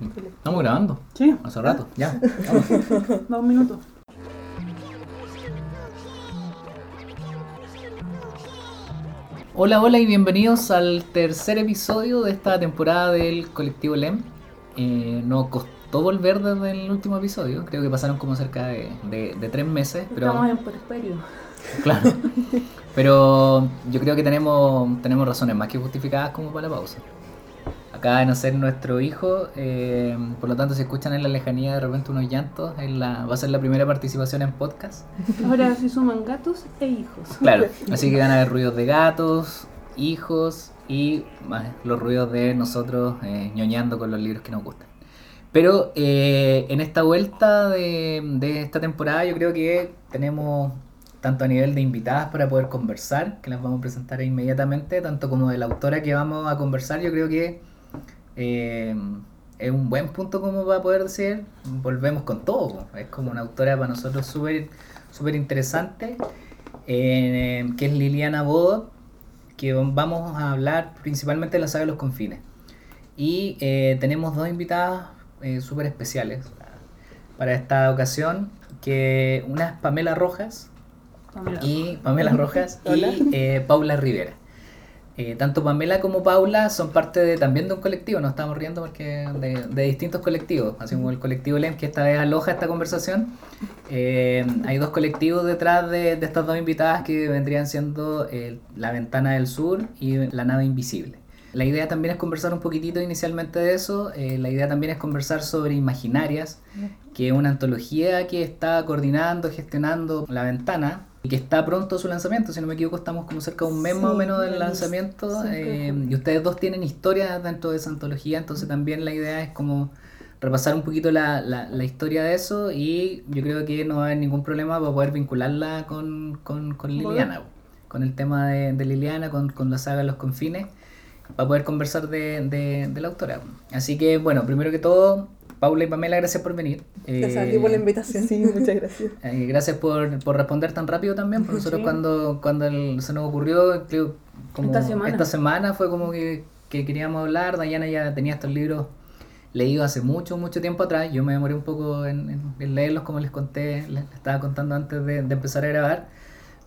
Estamos grabando. Sí. Hace rato, ya. Dos minutos. Hola, hola y bienvenidos al tercer episodio de esta temporada del colectivo LEM. Eh, nos costó volver desde el último episodio, creo que pasaron como cerca de, de- de tres meses, pero Estamos en puerperio. claro. Pero yo creo que tenemos, tenemos razones más que justificadas como para la pausa. Acaba de nacer nuestro hijo, eh, por lo tanto si escuchan en la lejanía de repente unos llantos, es la- va a ser la primera participación en podcast. Ahora se suman gatos e hijos. Claro, así que van a haber ruidos de gatos, hijos y más los ruidos de nosotros eh, ñoñando con los libros que nos gustan. Pero eh, en esta vuelta de, de esta temporada yo creo que tenemos tanto a nivel de invitadas para poder conversar, que las vamos a presentar inmediatamente, tanto como de la autora que vamos a conversar, yo creo que eh, es un buen punto como para poder decir, volvemos con todo. Es como una autora para nosotros súper súper interesante, eh, que es Liliana Bodo, que vamos a hablar principalmente de la saga de los confines. Y eh, tenemos dos invitadas eh, súper especiales para esta ocasión, que una es Pamela Rojas, Pamela. y Pamela Rojas y Paula Rivera. Eh, tanto Pamela como Paula son parte de, también de un colectivo, nos estamos riendo porque de, de distintos colectivos, así como el colectivo LEM que esta vez aloja esta conversación. Eh, hay dos colectivos detrás de, de estas dos invitadas que vendrían siendo eh, La Ventana del Sur y La Nave Invisible. La idea también es conversar un poquitito inicialmente de eso, eh, la idea también es conversar sobre Imaginarias, que es una antología que está coordinando, gestionando La Ventana y que está pronto su lanzamiento, si no me equivoco estamos como cerca de un mes Sí, más o menos del el lanzamiento 5 de eh, y ustedes dos tienen historias dentro de esa antología, entonces también la idea es como repasar un poquito la, la, la historia de eso y yo creo que no va a haber ningún problema para poder vincularla con, con, con Liliana, con el tema de, de Liliana, con, con la saga Los Confines, para poder conversar de, de, de la autora. Así que bueno, primero que todo, Paula y Pamela, gracias por venir. Gracias a Eh, ti por la invitación. Sí, muchas gracias. eh, gracias por, por responder tan rápido también, porque nosotros Sí. cuando, cuando el- se nos ocurrió, creo, como Esta semana. esta semana fue como que, que queríamos hablar, Dayana ya tenía estos libros leídos hace mucho, mucho tiempo atrás, yo me demoré un poco en, en- en leerlos como les conté, les, les estaba contando antes de, de empezar a grabar,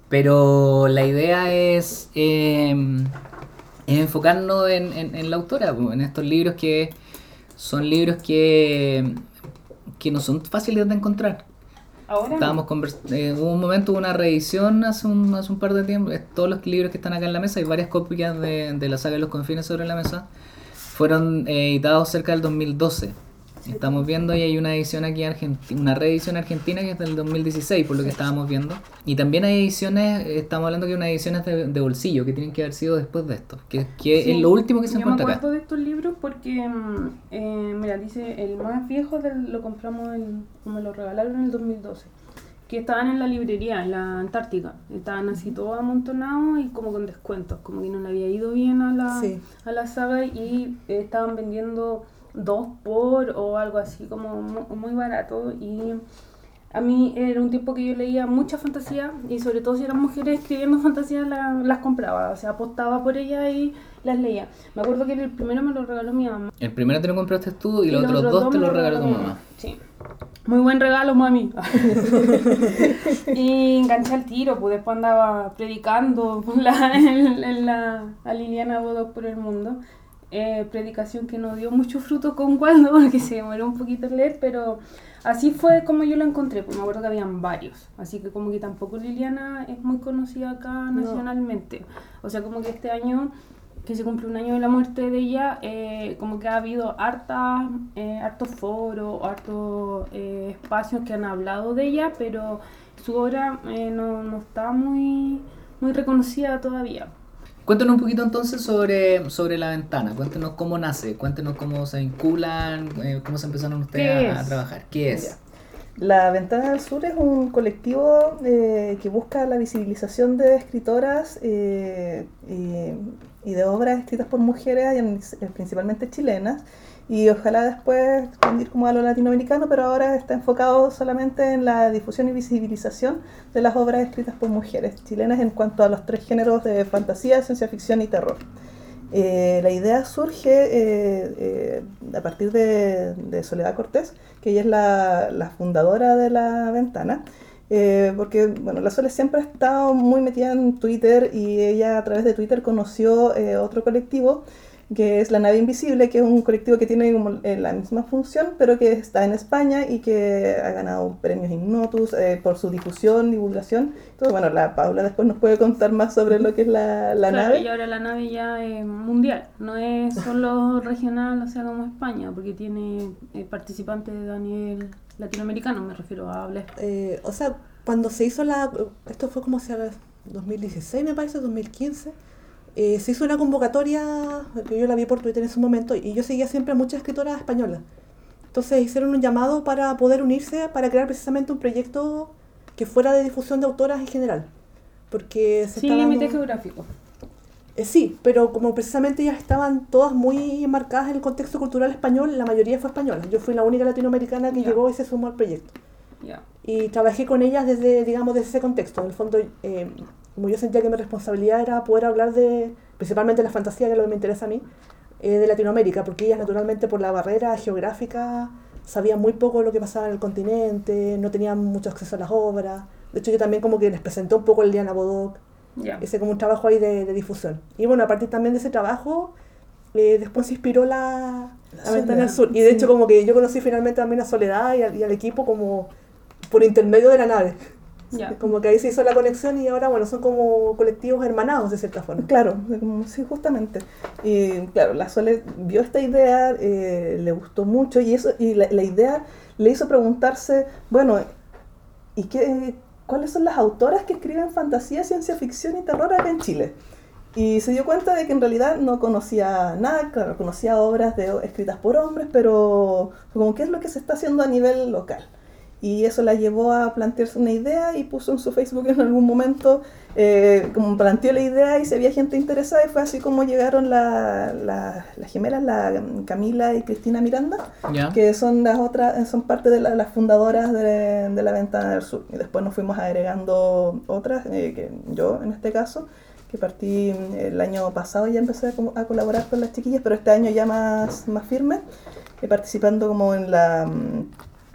pero la idea es, eh, es enfocarnos en, en- en la autora, pues, en estos libros que son libros que, que no son fáciles de encontrar. Ahora Estábamos eh, hubo un momento, hubo una reedición hace un, hace un par de tiempo. eh, Todos los libros que están acá en la mesa, hay varias copias de, de la saga de los confines sobre la mesa, fueron eh, editados cerca del 2012. Estamos viendo y hay una edición aquí argentina, una reedición argentina que es del 2016, por lo que estábamos viendo. Y también hay ediciones, estamos hablando que hay unas ediciones de, de bolsillo que tienen que haber sido después de esto, que, que Sí, es lo último que se Yo encuentra me acá. acuerdo de estos libros porque, mm, eh, mira, dice, el más viejo del- lo compramos, en, me lo regalaron en el 2012. Que estaban en la librería, en la Antártica. Estaban así todos amontonados y como con descuentos. Como que no le había ido bien a la, Sí. a la saga y eh, estaban vendiendo dos por o algo así como mu- muy barato. Y a mí era un tiempo que yo leía mucha fantasía y sobre todo si eran mujeres escribiendo fantasía la- las compraba. O sea, apostaba por ellas y las leía. Me acuerdo que el primero me lo regaló mi mamá. El primero te lo compraste tú y los otros dos te lo regaló tu mamá. Sí. Muy buen regalo, mami. y enganché al tiro, pues después andaba predicando por la, en, en la, a Liliana Bodoc por el mundo. Eh, predicación que no dio mucho fruto con Waldo porque se demoró un poquito en leer, pero así fue como yo lo encontré, pues me acuerdo que habían varios, así que como que tampoco Liliana es muy conocida acá No. nacionalmente, o sea como que este año que se cumple un año de la muerte de ella, eh, como que ha habido harta, eh, hartos foros, hartos eh, espacios que han hablado de ella, pero su obra eh, no, no está muy, muy reconocida todavía. Cuéntanos un poquito entonces sobre, sobre la ventana, cuéntenos cómo nace, cuéntenos cómo se vinculan, eh, cómo se empezaron ustedes ¿Qué a, trabajar, qué es. La Ventana del Sur es un colectivo eh, que busca la visibilización de escritoras eh, y, y de obras escritas por mujeres, en- eh, principalmente chilenas, y ojalá después expandir como a lo latinoamericano, pero ahora está enfocado solamente en la difusión y visibilización de las obras escritas por mujeres chilenas en cuanto a los tres géneros de fantasía, ciencia ficción y terror. Eh, la idea surge eh, eh, a partir de, de Soledad Cortés, que ella es la, la fundadora de la ventana. Eh, porque bueno, la Sole siempre ha estado muy metida en Twitter y ella a través de Twitter conoció eh, otro colectivo que es La Nave Invisible, que es un colectivo que tiene como, eh, la misma función, pero que está en España y que ha ganado premios Ignotus eh, por su difusión, divulgación. Entonces, bueno, la Paula después nos puede contar más sobre lo que es la, la Claro, nave. Y ahora la nave ya es mundial, no es solo regional, o sea, como España, porque tiene eh, participantes a nivel latinoamericano, me refiero a habla Eh, o sea, cuando se hizo la... Esto fue como hacia 2016, me parece, 2015. Eh, se hizo una convocatoria, que yo la vi por Twitter en su momento, y yo seguía siempre a muchas escritoras españolas. Entonces hicieron un llamado para poder unirse, para crear precisamente un proyecto que fuera de difusión de autoras en general. Porque se Sin está dando- límite geográfico. Eh, sí, pero como precisamente ya estaban todas muy marcadas en el contexto cultural español, la mayoría fue española. Yo fui la única latinoamericana que Ya. llegó y se sumó al proyecto. Ya. Y trabajé con ellas desde, digamos, desde ese contexto. En el fondo, eh, como yo sentía que mi responsabilidad era poder hablar de, principalmente la fantasía, que es lo que me interesa a mí, eh, de Latinoamérica, porque ellas naturalmente por la barrera geográfica sabían muy poco de lo que pasaba en el continente, no tenían mucho acceso a las obras. De hecho, yo también como que les presenté un poco el Diana Bodoc, ese como un trabajo ahí de, de difusión. Y bueno, a partir también de ese trabajo, eh, después se inspiró la, La la Ventana del Sur. Y de sí. hecho como que yo conocí finalmente también a Soledad y, al- y al equipo como por intermedio de la nave. Ya. Como que ahí se hizo la conexión y ahora, bueno, son como colectivos hermanados de cierta forma. Claro, como- sí, justamente. Y claro, la Sole vio esta idea, eh, le gustó mucho y, eso, y la, la idea le hizo preguntarse, bueno, ¿y qué, cuáles son las autoras que escriben fantasía, ciencia ficción y terror acá en Chile? Y se dio cuenta de que en realidad no conocía nada, claro, conocía obras de, escritas por hombres, pero como qué es lo que se está haciendo a nivel local. Y eso la llevó a plantearse una idea y puso en su Facebook en algún momento, eh, como planteó la idea y si había gente interesada y fue así como llegaron la- la- las gemelas, la Camila y Cristina Miranda, que son las otras, son parte de la- las fundadoras de, de la Ventana del Sur. Y después nos fuimos agregando otras, eh, que yo en este caso, que partí el año pasado ya empecé a, a colaborar con las chiquillas, pero este año ya más, más firme, eh, participando como en la mm,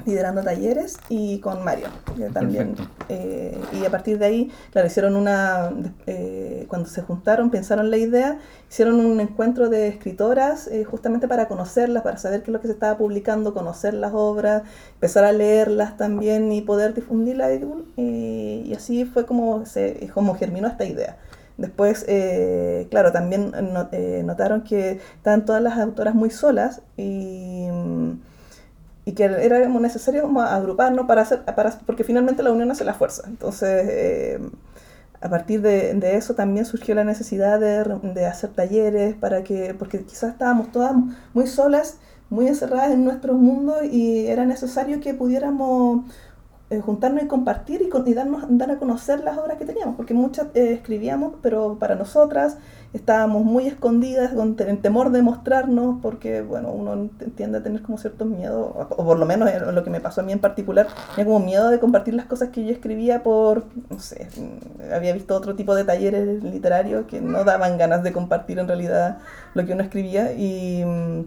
liderando talleres y con Mario que también eh, y a partir de ahí claro hicieron una eh, cuando se juntaron pensaron la idea hicieron un encuentro de escritoras eh, justamente para conocerlas para saber qué es lo que se estaba publicando conocer las obras empezar a leerlas también y poder difundirlas y, y- así fue como se como germinó esta idea. Después, eh, claro, también no- eh, notaron que estaban todas las autoras muy solas y, mm, y que era necesario como agruparnos para hacer, para, porque finalmente la unión hace la fuerza. Entonces, eh, a partir de, eso también surgió la necesidad de, de hacer talleres para que, porque quizás estábamos todas muy solas, muy encerradas en nuestros mundos y era necesario que pudiéramos eh, juntarnos y compartir y, con- y dar a conocer las obras que teníamos, porque muchas eh, escribíamos, pero para nosotras estábamos muy escondidas, con te- temor de mostrarnos, porque bueno, uno tiende a tener como ciertos miedos, o por lo menos era lo que me pasó a mí en particular, tenía como miedo de compartir las cosas que yo escribía por, no sé, mm, había visto otro tipo de talleres literarios que no daban ganas de compartir en realidad lo que uno escribía y... mm,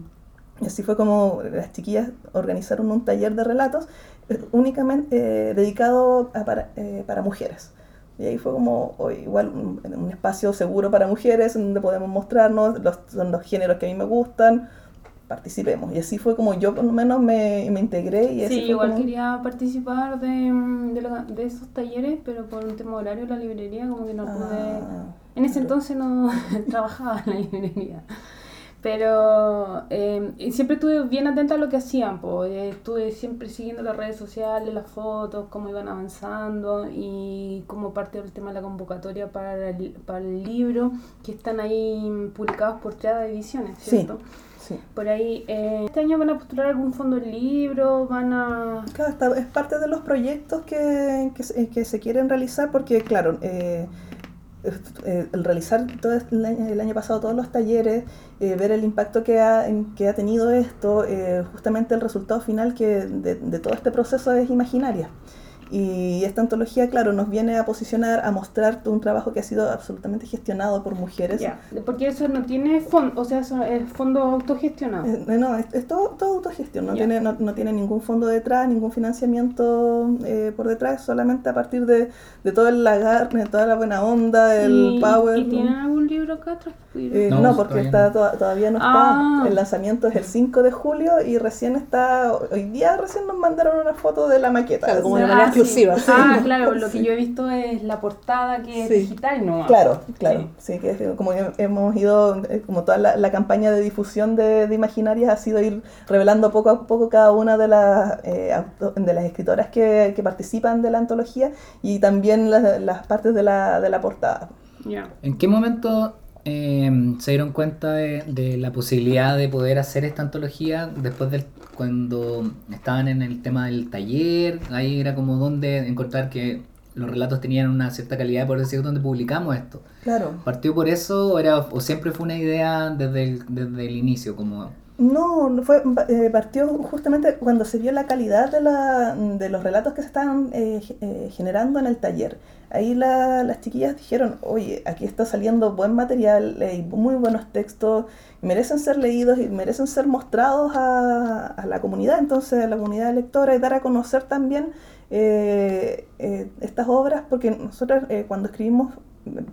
así fue como las chiquillas organizaron un taller de relatos eh, únicamente eh, dedicado a eh, para mujeres. Y ahí fue como o igual un, un espacio seguro para mujeres donde podemos mostrarnos, los, son los géneros que a mí me gustan, participemos. Y así fue como yo por lo menos me, me integré. Y Sí, igual como- quería participar de, de, lo- de esos talleres, pero por un tema horario la librería como que no pude... Ah, En ese entonces no trabajaba en la librería. Pero eh, y siempre estuve bien atenta a lo que hacían, pues. estuve siempre siguiendo las redes sociales, las fotos, cómo iban avanzando y como parte del tema de la convocatoria para el, para el libro, que están ahí publicados por Triada Ediciones. ¿cierto? Sí. Por ahí, eh, este año van a postular algún fondo del libro, van a... Claro, está- es parte de los proyectos que, que, se- que se quieren realizar porque, claro, eh, eh, el realizar todo este- el año, pasado todos los talleres, eh, ver el impacto que ha, que ha tenido esto, eh, justamente el resultado final que de todo este proceso es imaginaria. Y esta antología, claro, nos viene a posicionar, a mostrar un trabajo que ha sido absolutamente gestionado por mujeres. Porque eso no tiene fondo, o sea, eso es fondo autogestionado. Eh, no, es, es todo, todo autogestión, no tiene, no, no tiene ningún fondo detrás, ningún financiamiento eh, por detrás, solamente a partir de, de todo el lagar, de toda la buena onda, el ¿Y, power. ¿Y tienen algún libro acá atrás? Eh, No, no, porque todavía está, todavía no está. Ah. El lanzamiento es el 5 de julio y recién está. Hoy día recién nos mandaron una foto de la maqueta. Claro, como de Ah, manera sí. Ah, claro, lo que Sí. yo he visto es la portada que es Sí. digital, ¿no? Claro, claro. Sí, que es como que hemos ido, eh, como toda la, la campaña de difusión de, de Imaginarias ha sido ir revelando poco a poco cada una de las, eh, de las escritoras que, que participan de la antología y también las, las partes de la, de la portada. Ya. ¿En qué momento eh, se dieron cuenta de, de la posibilidad de poder hacer esta antología después del cuando estaban en el tema del taller? Ahí era como donde encontrar que los relatos tenían una cierta calidad, por decir, donde publicamos esto. Claro. ¿Partió por eso o, era, o siempre fue una idea desde el, desde el inicio? Como, No, fue, eh, partió justamente cuando se vio la calidad de, la, de los relatos que se estaban eh, eh, generando en el taller. Ahí la- las chiquillas dijeron, oye, aquí está saliendo buen material, eh, y muy buenos textos, merecen ser leídos y merecen ser mostrados a, a la comunidad, entonces a la comunidad lectora y dar a conocer también eh, eh, estas obras, porque nosotros cuando escribimos,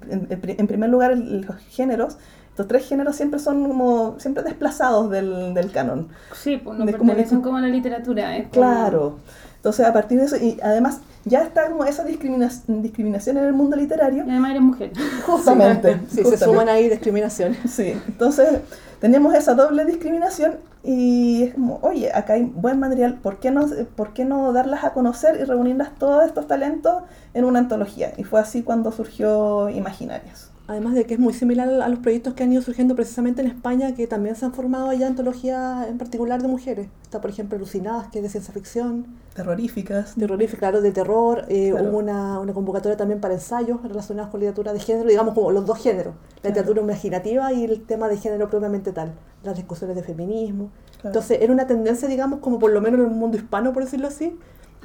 en, en pri- en primer lugar, los géneros, estos tres géneros siempre son como siempre desplazados del, del canon. Sí, pues no De pertenecen como a la literatura. Es como- Claro. Entonces, a partir de eso, y además ya está como esa discrimina- discriminación en el mundo literario, Y además eres mujer. justamente. Sí, se justamente. suman ahí discriminaciones. Sí, entonces tenemos esa doble discriminación y es como, oye, acá hay buen material, ¿por qué no, por qué no darlas a conocer y reunirlas todos estos talentos en una antología? Y fue así cuando surgió Imaginarias. Además de que es muy similar a los proyectos que han ido surgiendo precisamente en España, que también se han formado allá antologías en particular de mujeres. Está, por ejemplo, Alucinadas, que es de ciencia ficción, Terroríficas. terrorífica, claro, de terror. Eh, Claro. Hubo una, una convocatoria también para ensayos relacionados con literatura de género, digamos como los dos géneros, la literatura imaginativa y el tema de género propiamente tal, las discusiones de feminismo. Claro. Entonces era una tendencia, digamos, como por lo menos en el mundo hispano, por decirlo así,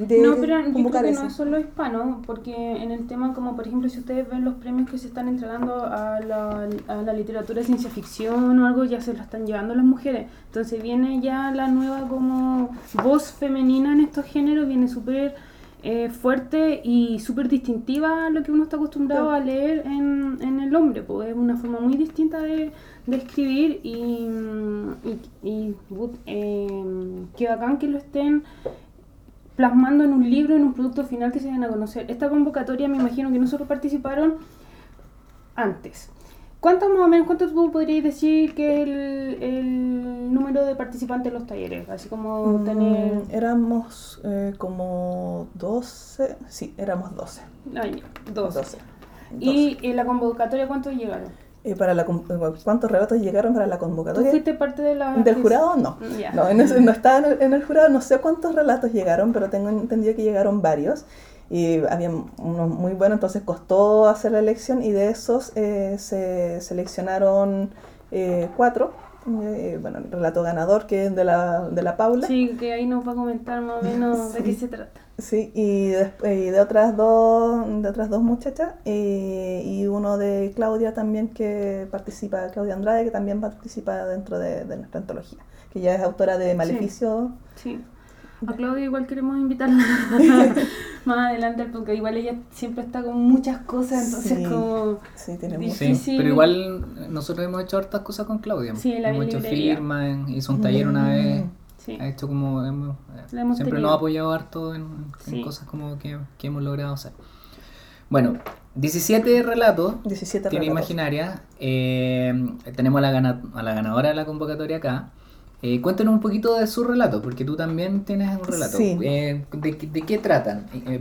de No, pero yo creo que eso. no es solo hispano, porque en el tema, como por ejemplo, si ustedes ven los premios que se están entregando a la, a la literatura de ciencia ficción o algo, ya se lo están llevando las mujeres. Entonces viene ya la nueva como voz femenina en estos géneros, viene súper eh, fuerte y súper distintiva a lo que uno está acostumbrado a leer en, en el hombre, pues es una forma muy distinta de, de escribir y, y, eh, qué bacán que lo estén plasmando en un libro, en un producto final que se den a conocer. Esta convocatoria me imagino que no solo participaron antes. ¿Cuántos más o menos, cuántos tú podrías decir que el, el número de participantes en los talleres? Así como Mm, tener... éramos eh, como 12, sí, éramos 12. Ay, dos. 12. ¿Y en la convocatoria cuántos llegaron? Eh, para la, con- ¿Cuántos relatos llegaron para la ¿Tú convocatoria? fuiste parte de la... ¿Del jurado? No. Ya. No, en ese- no estaba en el, en el jurado, no sé cuántos relatos llegaron, pero tengo entendido que llegaron varios. Y había unos muy buenos, entonces costó hacer la elección y de esos eh, se seleccionaron eh, cuatro. Eh, bueno, el relato ganador que es de la, de la Paula. Sí, que ahí nos va a comentar más o menos de qué se trata. Sí, y, después, y de otras dos, de otras dos muchachas, eh, y uno de Claudia también que participa, Claudia Andrade, que también participa dentro de, de nuestra antología, que ya es autora de Maleficio. Sí. A Claudia igual queremos invitarla más adelante porque igual ella siempre está con muchas cosas, entonces Sí. como... Sí, tiene Sí. pero igual nosotros hemos hecho hartas cosas con Claudia. Sí, la hemos hecho firmas, hizo un taller una vez. Sí. Ha hecho como hemos- hemos siempre tenido. nos ha apoyado harto en, en Sí. cosas como que, que hemos logrado hacer. Bueno, 17 relatos 17 tiene relatos. Imaginaria. eh, tenemos a la, gana- a la ganadora de la convocatoria acá. Eh, cuéntanos un poquito de su relato, porque tú también tienes un relato. Sí. Eh, de, qué- de qué tratan? Eh, eh,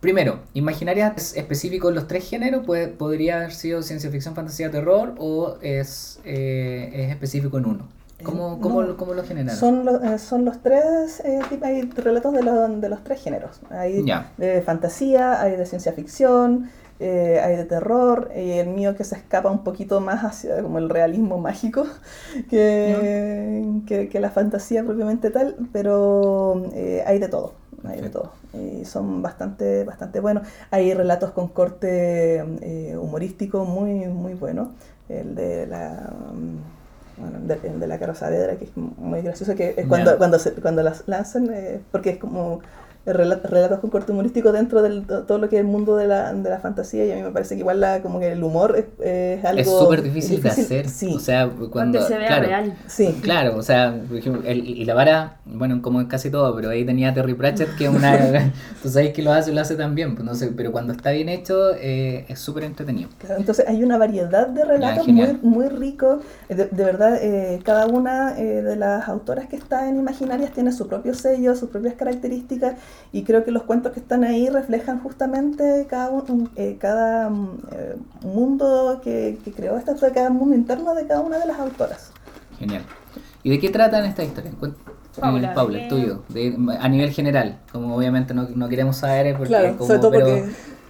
primero, Imaginaria es específico en los tres géneros. Puede, podría haber sido ciencia ficción, fantasía, terror, o es, eh, es específico en uno. ¿Cómo, Eh, cómo, no. lo- cómo lo generan? Son, lo- eh, son los tres, eh, hay relatos de, los- de los tres géneros. Hay de fantasía, hay de ciencia ficción, eh, hay de terror, y el mío que se escapa un poquito más hacia como el realismo mágico que, que, que la fantasía propiamente tal, pero eh, hay de todo. hay de todo. Y son bastante, bastante buenos. Hay relatos con corte eh, humorístico muy, muy bueno. El de la... mm, Bueno, de, de la que es muy gracioso, que es cuando, cuando, se, cuando las lanzan, eh, porque es como rela- relatos con corte humorístico dentro de todo lo que es el mundo de la, de la fantasía y a mí me parece que igual la, como que el humor es, es algo Es súper difícil, de hacer. Sí, O sea, cuando. Cuando se vea claro, real. sí. Claro, o sea, por ejemplo, el- y la vara, bueno, como en casi todo, pero ahí tenía Terry Pratchett, que es una. tú sabes que lo hace, lo hace también, pues no sé, pero cuando está bien hecho, eh, es súper entretenido. Claro, entonces hay una variedad de relatos muy, muy ricos. De, de verdad, eh, cada una eh, de las autoras que está en Imaginarias tiene su propio sello, sus propias características, y creo que los cuentos que están ahí reflejan justamente cada, un- eh, cada mm, eh, mundo que, que creó esta cada mundo interno de cada una de las autoras. Genial. ¿Y de qué tratan estas historias? Cuen- eh, Paula, Paula, eh, el tuyo, de- a nivel general, como obviamente no, no queremos saber, porque Claro, como, sobre todo pero porque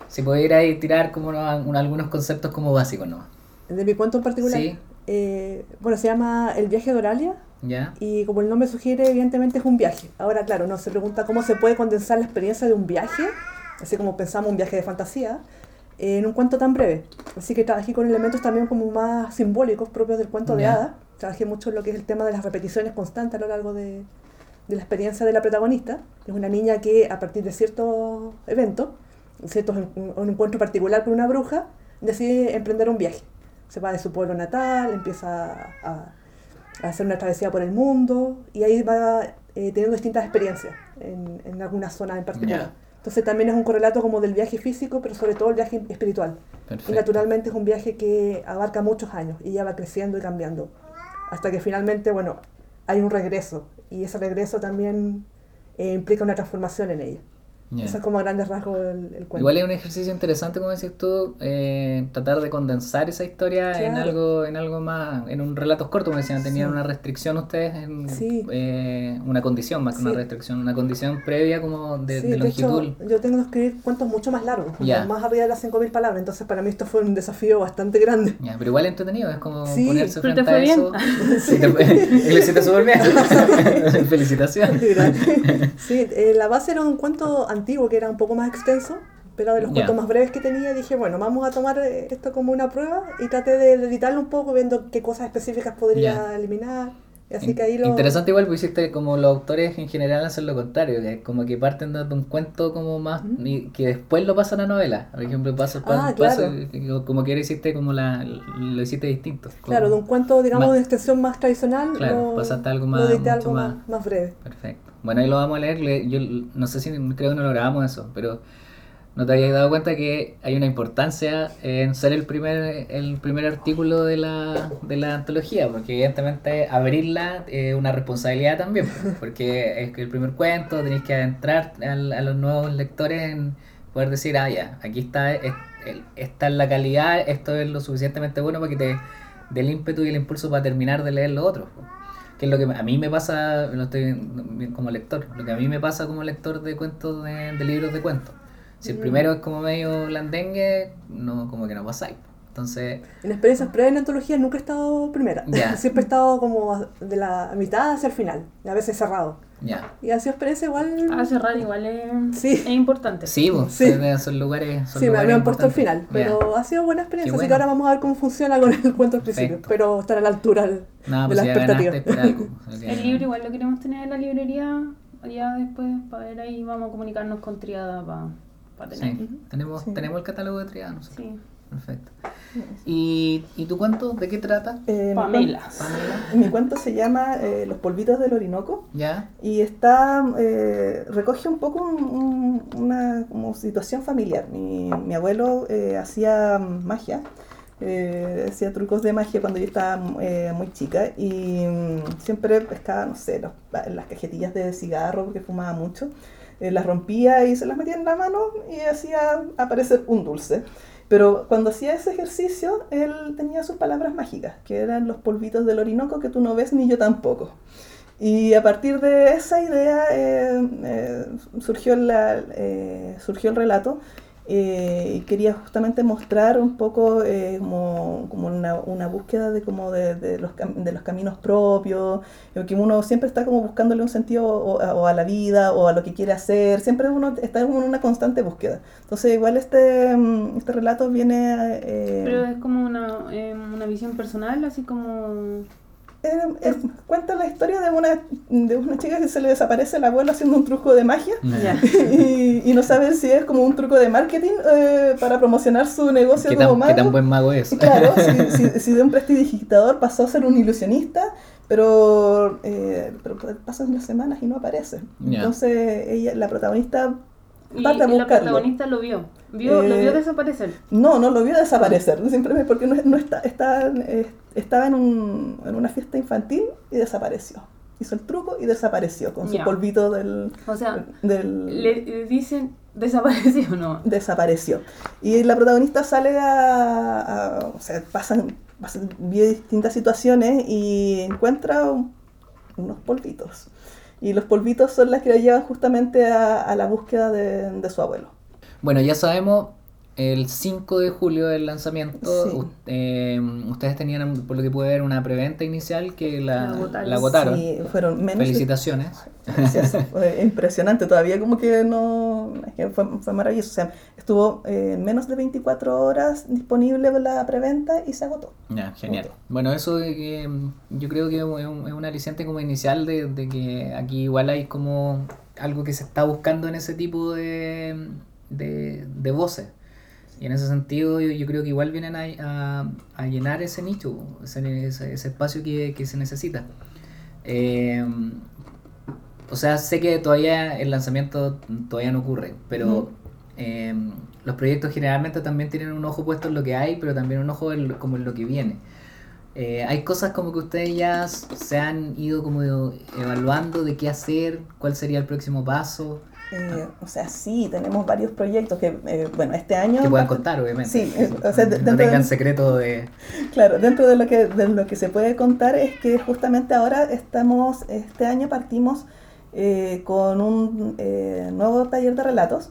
si pudiera ahí tirar como unos- un- algunos conceptos como básicos, ¿no? de mi cuento en particular, Sí. eh, bueno, se llama El viaje de Oralia ¿Ya? y como el nombre sugiere, evidentemente es un viaje. Ahora, claro, no se pregunta cómo se puede condensar la experiencia de un viaje, así como pensamos un viaje de fantasía, en un cuento tan breve. Así que trabajé con elementos también como más simbólicos propios del cuento de hadas. Trabajé mucho en lo que es el tema de las repeticiones constantes a lo largo de, de la experiencia de la protagonista. Es una niña que a partir de ciertos eventos, ciertos, un, un encuentro particular con una bruja, decide emprender un viaje. Se va de su pueblo natal, empieza a, a hacer una travesía por el mundo y ahí va eh, teniendo distintas experiencias en, en algunas zonas en particular. Entonces también es un correlato como del viaje físico, pero sobre todo el viaje espiritual. Y naturalmente es un viaje que abarca muchos años y ya va creciendo y cambiando. Hasta que finalmente, bueno, hay un regreso. Y ese regreso también eh, implica una transformación en ella. Ya. Eso es como a grandes rasgos el, el cuento. Igual es un ejercicio interesante, como decís tú, eh, tratar de condensar esa historia en algo en algo más, en un relatos corto, como decían, tenían Sí. una restricción ustedes, en, Sí. eh, una condición más que una restricción, una condición previa como de, Sí, de de hecho, longitud. yo tengo que escribir cuentos mucho más largos, más arriba de las 5.000 palabras, entonces para mí esto fue un desafío bastante grande. Ya, pero igual entretenido, es como Sí, ponerse pero frente te a eso. bien. Sí, te bien. Felicitaciones. Sí, eh, la base era un cuento antiguo que era un poco más extenso, pero de los cuentos más breves que tenía dije, bueno, vamos a tomar eh, esto como una prueba y traté de editarlo un poco viendo qué cosas específicas podría Ya. eliminar. Así que ahí lo... Interesante igual, porque hiciste como los autores en general hacen lo contrario, que como que parten de un cuento como más, y que después lo pasan a novela. Por ejemplo, paso, Ah, paso, claro. paso- como que hiciste como la, lo hiciste distinto. como- Claro, de un cuento, digamos, Más- de extensión más tradicional, Claro, lo, pasaste lo edité algo más- más, más breve. Perfecto. Bueno, ahí lo vamos a leer. le- Yo no sé si creo que no lo grabamos eso, pero no te habías dado cuenta que hay una importancia en ser el primer el primer artículo de la, de la antología, porque evidentemente abrirla es una responsabilidad también, porque es que el primer cuento tenéis que adentrar a los nuevos lectores en poder decir, ah, ya, aquí está, es- el- esta es la calidad, esto es lo suficientemente bueno para que te dé el ímpetu y el impulso para terminar de leer lo otro. Que es lo que a mí me pasa, no estoy como lector, lo que a mí me pasa como lector de cuentos, de, de libros de cuentos. Si el Mm. primero es como medio blandengue, no, como que no pasáis. Entonces, En experiencias previas en antología nunca he estado primera. Siempre he estado como de la mitad hacia el final, a veces cerrado. Ya. Y ha sido experiencia igual... A cerrar igual es, Sí. es importante. Sí, pues, Sí. son- son lugares. Son Sí, me, lugares me han puesto al final, pero ha sido buena experiencia, Qué así que bueno. ahora vamos a ver cómo funciona con el cuento al principio. Perfecto. Pero estar a la altura del- No, de pues la expectativa. es por algo. O sea, El libro igual lo queremos tener en la librería ya después para ver ahí vamos a comunicarnos con Triada para tener. Sí, tenemos, Sí. tenemos el catálogo de Triada, nosotros. Sí. Perfecto. ¿Y, ¿Y tu cuento? ¿De qué trata? Eh, mi Pamela. Pamela. cuen- Mi cuento se llama eh, Los polvitos del Orinoco. ¿Ya? Y está, eh, recoge un poco un- un- una como situación familiar. Mi, mi abuelo eh, hacía magia, eh, hacía trucos de magia cuando yo estaba eh, muy chica y mm, siempre pescaba, no sé, los- las cajetillas de cigarro porque fumaba mucho, eh, las rompía y se las metía en la mano y hacía aparecer un dulce. Pero cuando hacía ese ejercicio, él tenía sus palabras mágicas, que eran los polvitos del Orinoco que tú no ves ni yo tampoco. Y a partir de esa idea eh, eh, surgió, la, eh, surgió el relato eh, quería justamente mostrar un poco eh, como, como una, una búsqueda de, como de, de los, de los caminos propios, eh, que uno siempre está como buscándole un sentido o, a- o a la vida o a lo que quiere hacer, siempre uno está en una constante búsqueda. Entonces igual este, mm, este relato viene... eh, Pero es como una, eh, una visión personal, así como... Eh, eh, cuenta la historia de una, de una chica que se le desaparece el abuelo haciendo un truco de magia y, y no sabe si es como un truco de marketing eh, para promocionar su negocio ¿Qué como tan, mago. qué tan buen mago es? Claro, si, si- si de un prestidigitador pasó a ser un ilusionista, pero, eh, pero pasan las semanas y no aparece. Entonces ella, la protagonista Y, parte a y la buscarlo. protagonista lo vio. Vio Lo Eh, vio desaparecer. No, no lo vio desaparecer, simplemente porque no, no está, está, eh, estaba en, un, en una fiesta infantil y desapareció. Hizo el truco y desapareció con su polvito del... O sea, del le, dicen desapareció o no. desapareció. Y la protagonista sale a... a- o sea, pasan, pasan distintas situaciones y encuentra un- unos polvitos. Y los polvitos son las que la llevan justamente a, a la búsqueda de, de su abuelo. Bueno, ya sabemos, el 5 de julio del lanzamiento, Sí. u- eh, ustedes tenían, por lo que pude ver, una preventa inicial que la, La agotaron. Sí, fueron menos Felicitaciones. Impresionante, todavía como que no, fue, fue maravilloso. O sea, estuvo eh, en menos de 24 horas disponible la preventa y se agotó. Ya, genial. Bueno, eso de que mm, yo creo que es un, es un aliciente como inicial de, de que aquí igual hay como algo que se está buscando en ese tipo de, de, de voces. Y en ese sentido yo, yo creo que igual vienen a, a- a llenar ese nicho, ese, ese- ese espacio que, que se necesita. Eh, o sea, sé que todavía el lanzamiento todavía no ocurre, pero eh, los proyectos generalmente también tienen un ojo puesto en lo que hay, pero también un ojo en lo- como en lo que viene. Eh, hay cosas como que ustedes ya se han ido como evaluando de qué hacer, cuál sería el próximo paso, Eh, o sea, sí, tenemos varios proyectos que, eh, bueno, este año... que puedan contar, obviamente. Sí, eh, o sea, no tengan de- secreto de... Claro, dentro de lo que de lo que se puede contar es que justamente ahora estamos, este año partimos eh, con un nuevo taller de relatos,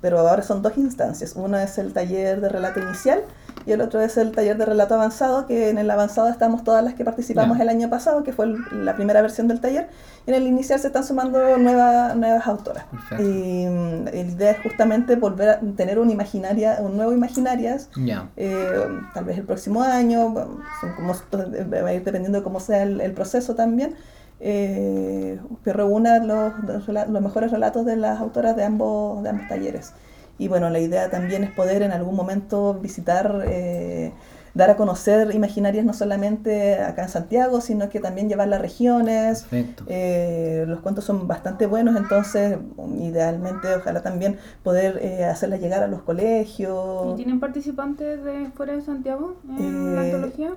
pero ahora son dos instancias. Uno es el taller de relato inicial y el otro es el taller de relato avanzado, que en el avanzado estamos todas las que participamos Ya. el año pasado, que fue el- la primera versión del taller, y en el inicial se están sumando nuevas, nuevas autoras. Perfecto. Y mm, la idea es justamente volver a tener un imaginaria, un nuevo imaginarias Ya, eh, tal vez el próximo año, bueno, son como, va a ir dependiendo de cómo sea el, el proceso también, eh, que reúna los, los los mejores relatos de las autoras de ambos, de ambos talleres. Y bueno, la idea también es poder en algún momento visitar, eh, dar a conocer imaginarias no solamente acá en Santiago, sino que también llevarlas a regiones, eh, los cuentos son bastante buenos, entonces idealmente ojalá también poder eh, hacerlas llegar a los colegios. ¿Y tienen participantes de fuera de Santiago en la Eh, antología?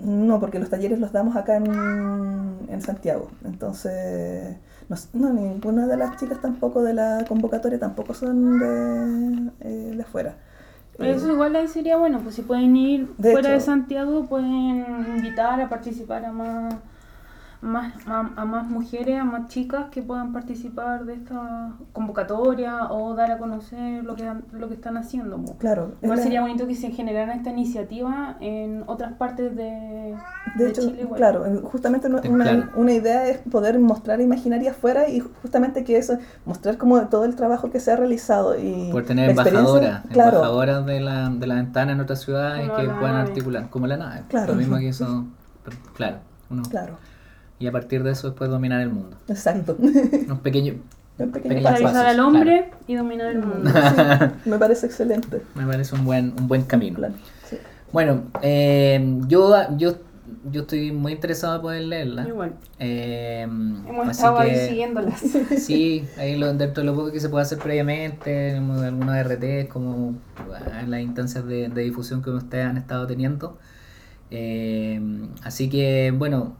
No, porque los talleres los damos acá en, en Santiago. Entonces, no, ninguna de las chicas tampoco de la convocatoria tampoco son de, eh, de afuera. Pero Eh, eso igual ahí sería bueno, pues si pueden ir De fuera de Santiago, pueden invitar a participar a más, más a, a más mujeres, a más chicas que puedan participar de esta convocatoria o dar a conocer lo que, han- lo que están haciendo. claro, Igual la- sería bonito que se generara esta iniciativa en otras partes de, de de hecho, Chile. igual. claro, justamente una, idea es poder mostrar imaginaria afuera y justamente que eso, mostrar como todo el trabajo que se ha realizado y Por tener embajadoras, claro, embajadoras de la, de la ventana en otras ciudades Como que puedan nave. articular, como la nave. Claro. Lo mismo que eso, pero, claro, uno, claro, y a partir de eso después dominar el mundo. exacto. Un pequeño. Realizar al hombre y dominar el mundo. Sí, me parece excelente. me parece un buen, un buen camino. Sí. Bueno, eh, yo, yo, yo estoy muy interesado en poder leerla. Igual. Eh, Hemos así estado ahí siguiéndolas. Sí, ahí lo, dentro de lo poco que se puede hacer previamente, de algunos RT, como ah, en las instancias de, de difusión que ustedes han estado teniendo. Eh, así que, bueno,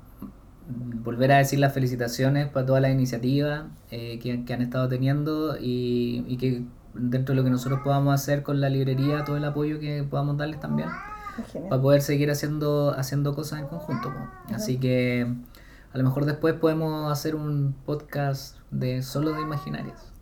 volver a decir las felicitaciones para todas las iniciativas eh, que, que han estado teniendo y, y que dentro de lo que nosotros podamos hacer con la librería, todo el apoyo que podamos darles también para poder seguir haciendo, haciendo cosas en conjunto. Así que a lo mejor después podemos hacer un podcast de solo de imaginarias.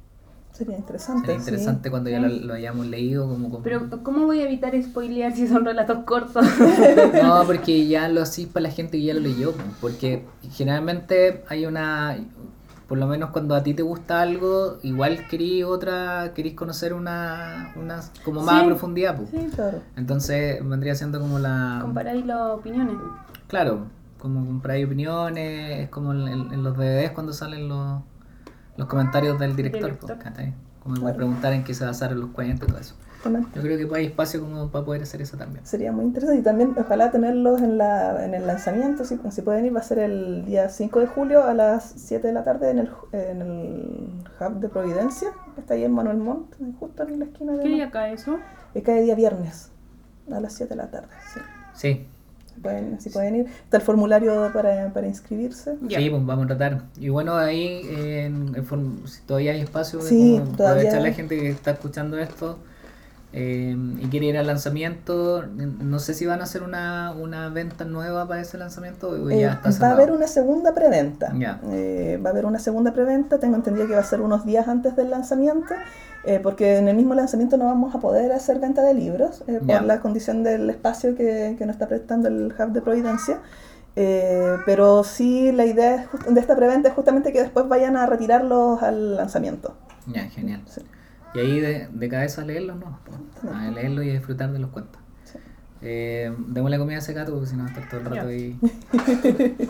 Sería interesante. Sería sí. interesante cuando ya lo, lo hayamos leído. Como, como- Pero, ¿cómo voy a evitar spoilear si son relatos cortos? No, porque ya lo así para la gente que ya lo leyó. po, Porque generalmente hay una. Por lo menos cuando a ti te gusta algo, igual querís otra, querís conocer una, una como más Sí. a profundidad. po. sí, Claro. Entonces vendría siendo como la. comparáis las opiniones. Claro, como comprar opiniones, es como en los DVDs cuando salen los, los comentarios del director. Director. ¿cachai? Como Claro. preguntar en qué se basaron los cuentos y todo eso. Yo creo que hay espacio como para poder hacer eso también. Sería muy interesante y también ojalá tenerlos en, la, en el lanzamiento, si, si pueden ir, va a ser el día 5 de julio a las 7 de la tarde en el, en el Hub de Providencia, que está ahí en Manuel Montt, justo en la esquina de... ¿Qué día cae eso? Eh, Cae día viernes a las 7 de la tarde, sí. Sí, pueden, si pueden ir, está el formulario para, para inscribirse. Ya. Sí, pues vamos a tratar. Y bueno, ahí en, si todavía hay espacio, Sí, todavía. aprovechar la gente que está escuchando esto eh, y quiere ir al lanzamiento. No sé si van a hacer una, una venta nueva para ese lanzamiento o Eh, ya está va a haber una segunda preventa. Eh, va a haber una segunda preventa. Tengo entendido que va a ser unos días antes del lanzamiento, eh, porque en el mismo lanzamiento no vamos a poder hacer venta de libros eh, por la condición del espacio que, que nos está prestando el Hub de Providencia. Eh, pero sí, la idea de esta preventa es justamente que después vayan a retirarlos al lanzamiento. Ya, genial. Sí. Y ahí de, de cabeza a leerlo, ¿no? A leerlo y a disfrutar de los cuentos. Sí. Eh, démosle comida a ese gato porque si no va a estar todo el rato ahí.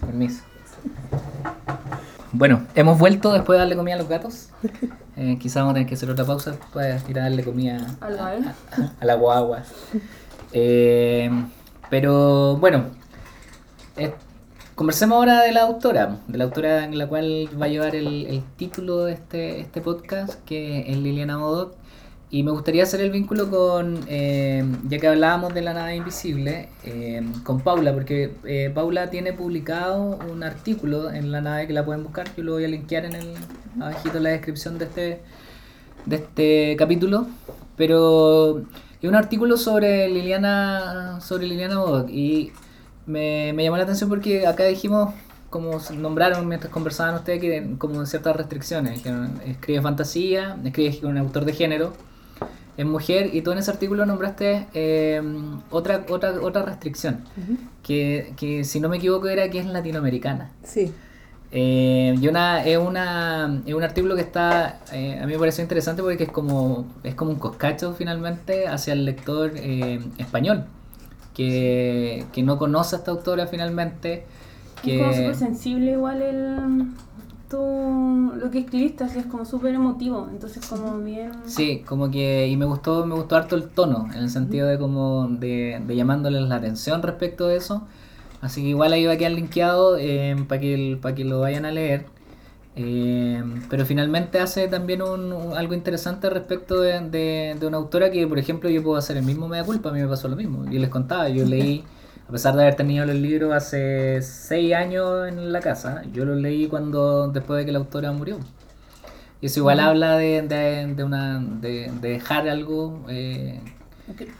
Permiso. Bueno, hemos vuelto después de darle comida a los gatos. Eh, quizás vamos a tener que hacer otra pausa para ir a darle comida Al a, a- a la guagua. Eh, pero bueno, conversemos ahora de la autora, de la autora en la cual va a llevar el, título de este, este podcast, que es Liliana Modoc. Y me gustaría hacer el vínculo con, eh, ya que hablábamos de la nave invisible, eh, con Paula, porque eh, Paula tiene publicado un artículo en la nave que la pueden buscar, yo lo voy a linkear en el, abajito en la descripción de este, de este capítulo, pero es un artículo sobre Liliana, sobre Liliana Bodoc y me, me llamó la atención porque acá dijimos, como nombraron mientras conversaban ustedes, que como ciertas restricciones, que escribe fantasía, escribe con un autor de género, es mujer y tú en ese artículo nombraste eh, otra, otra, otra restricción, que, que si no me equivoco era que es latinoamericana. Sí. Eh, y una, es, una, es un artículo que está, eh, a mí me pareció interesante porque es como, es como un coscacho finalmente hacia el lector eh, español, que, que no conoce a esta autora finalmente. Es como Que, súper sensible igual el... Tú, lo que escribiste así es como súper emotivo, entonces como bien... sí, como que, y me gustó, me gustó harto el tono, en el sentido de como de, de llamándoles la atención respecto de eso. Así que igual ahí va a quedar linkeado para que, el- pa' que lo vayan a leer. Eh, pero finalmente hace también un, un- algo interesante respecto de, de- de una autora que, por ejemplo, yo puedo hacer el mismo mea culpa, a mí me pasó lo mismo. Yo les contaba, yo leí, a pesar de haber tenido los libros hace seis años en la casa, yo los leí cuando después de que la autora murió. Y eso igual habla de, de, de una, de, de dejar algo. eh,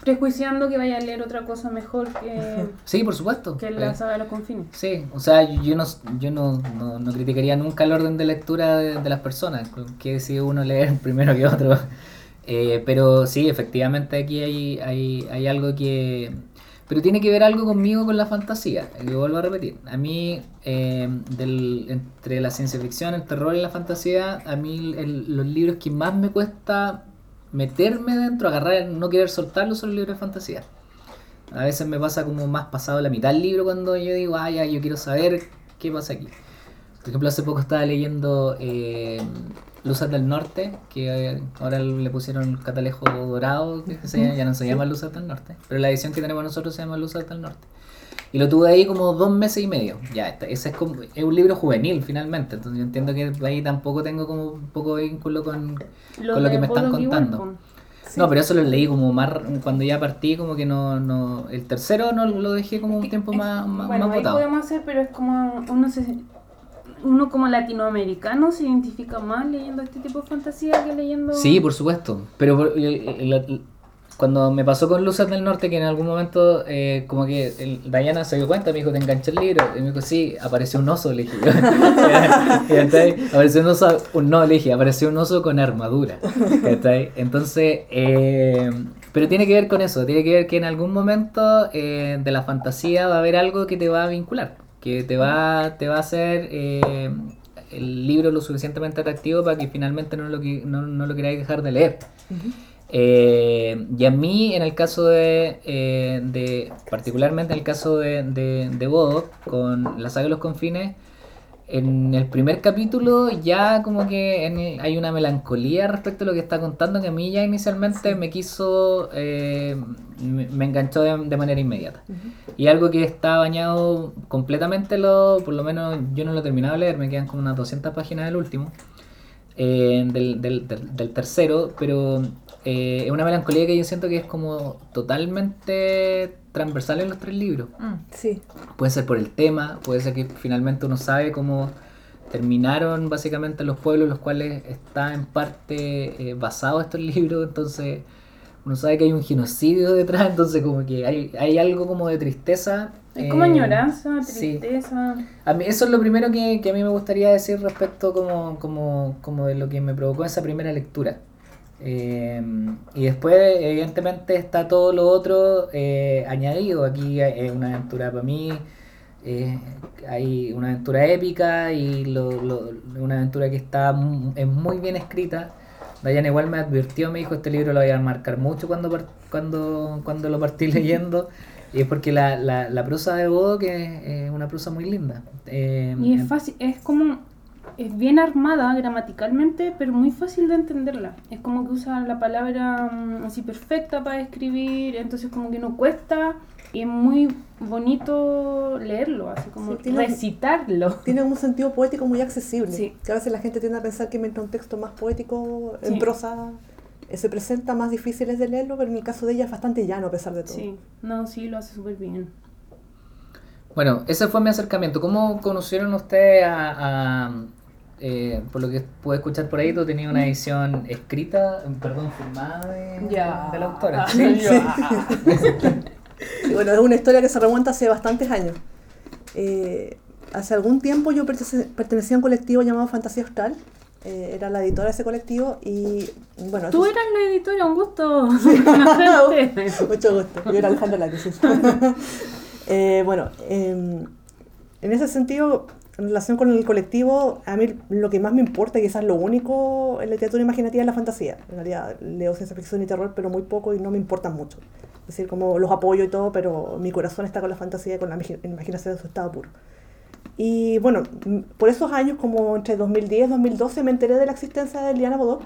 Prejuiciando que vaya a leer otra cosa mejor que, sí, por supuesto. que eh, de los confines. Sí, o sea, yo yo no, yo no, no, no criticaría nunca el orden de lectura de, de las personas, que decide uno leer primero que otro. Eh, pero sí, efectivamente aquí hay, hay, hay algo que... Pero tiene que ver algo conmigo con la fantasía, lo vuelvo a repetir. A mí, eh, del, entre la ciencia ficción, el terror y la fantasía, a mí el- los libros que más me cuesta meterme dentro, agarrar, no querer soltarlos son los libros de fantasía. A veces me pasa como más pasado la mitad del libro cuando yo digo, ah, ya, yo quiero saber qué pasa aquí. Por ejemplo, hace poco estaba leyendo eh, Luces del Norte, que eh, ahora le pusieron el catalejo dorado, que se llama- ya no se llama Luces del Norte, pero la edición que tenemos nosotros se llama Luces del Norte. Y lo tuve ahí como dos meses y medio. Ya, ese es, como, es un libro juvenil finalmente, entonces yo entiendo que ahí tampoco tengo como un poco de vínculo con, con lo que me están contando. Sí. No, pero eso lo leí como más cuando ya partí, como que no, no el tercero no lo dejé como un tiempo más, más, Bueno, más ahí podemos hacer, pero es como uno se uno como latinoamericano se identifica más leyendo este tipo de fantasía que leyendo Sí, por supuesto. Pero por- el- el- el- cuando me pasó con Luces del Norte, que en algún momento, eh, como que el, Diana se dio cuenta, me dijo, ¿te enganché el libro? Y me dijo, sí, apareció un oso, le dije. Y apareció un oso, un- no, le dije, apareció un oso con armadura. Entonces, eh, pero tiene que ver con eso, tiene que ver que en algún momento eh, de la fantasía va a haber algo que te va a vincular, que te va, te va a hacer eh, el libro lo suficientemente atractivo para que finalmente no lo, no, no lo queráis dejar de leer. Eh, y a mí, en el caso de, eh, de particularmente en el caso de, de, de Bodo, con la saga de los confines, en el primer capítulo ya como que en hay una melancolía respecto a lo que está contando que a mí ya inicialmente me quiso, eh, me, me enganchó de, de manera inmediata. Y algo que está bañado completamente, lo, por lo menos yo no lo he terminado de leer, me quedan como unas 200 páginas del último, eh, del, del, del- del tercero, pero eh, es una melancolía que yo siento que es como totalmente transversal en los tres libros. Mm. Sí, Puede ser por el tema, puede ser que finalmente uno sabe cómo terminaron básicamente los pueblos los cuales está en parte eh, basado estos libros, entonces uno sabe que hay un genocidio detrás, entonces como que hay, hay algo como de tristeza. Es como eh, añoranza, sí. tristeza. A mí, eso es lo primero que, que a mí me gustaría decir respecto como, como, como de lo que me provocó esa primera lectura. Eh, y después, evidentemente, está todo lo otro eh, añadido. Aquí es una aventura para mí, eh, hay una aventura épica y lo, lo- una aventura que está es muy bien escrita. Diana igual me advirtió, me dijo, este libro lo voy a marcar mucho cuando, cuando, cuando lo partí leyendo. Y es porque la, la, la prosa de Bodo que es una prosa muy linda. Y es fácil, es como, es bien armada gramaticalmente, pero muy fácil de entenderla. Es como que usa la palabra mm, así perfecta para escribir, entonces como que no cuesta y es muy bonito leerlo, así como Sí, tiene recitarlo. tiene un sentido poético muy accesible. Sí. Que a veces la gente tiende a pensar que mientras un texto más poético en Sí. prosa eh, se presenta más difíciles de leerlo, pero en el caso de ella es bastante llano a pesar de todo. Sí, no, sí, lo hace súper bien. Bueno, ese fue mi acercamiento. ¿Cómo conocieron ustedes a, a, eh, por lo que pude escuchar por ahí, tú tenías una edición escrita, perdón, firmada de, la autora? Ah, bueno, es una historia que se remonta hace bastantes años. Eh, hace algún tiempo yo pertenecía a un colectivo llamado Fantasía Austral. Eh, era la editora de ese colectivo y bueno... Tú entonces- eras la editora, un gusto. Mucho gusto. Yo era Alejandra. Eh, bueno, em, en ese sentido, en relación con el colectivo, a mí lo que más me importa, y quizás lo único en la literatura imaginativa es la fantasía. En realidad leo ciencia ficción y terror, pero muy poco y no me importan mucho. Es decir, como los apoyo y todo, pero mi corazón está con la fantasía y con la imagi- imaginación en su estado puro. Y bueno, por esos años, como entre 2010 y 2012, me enteré de la existencia de Liana Bodoc.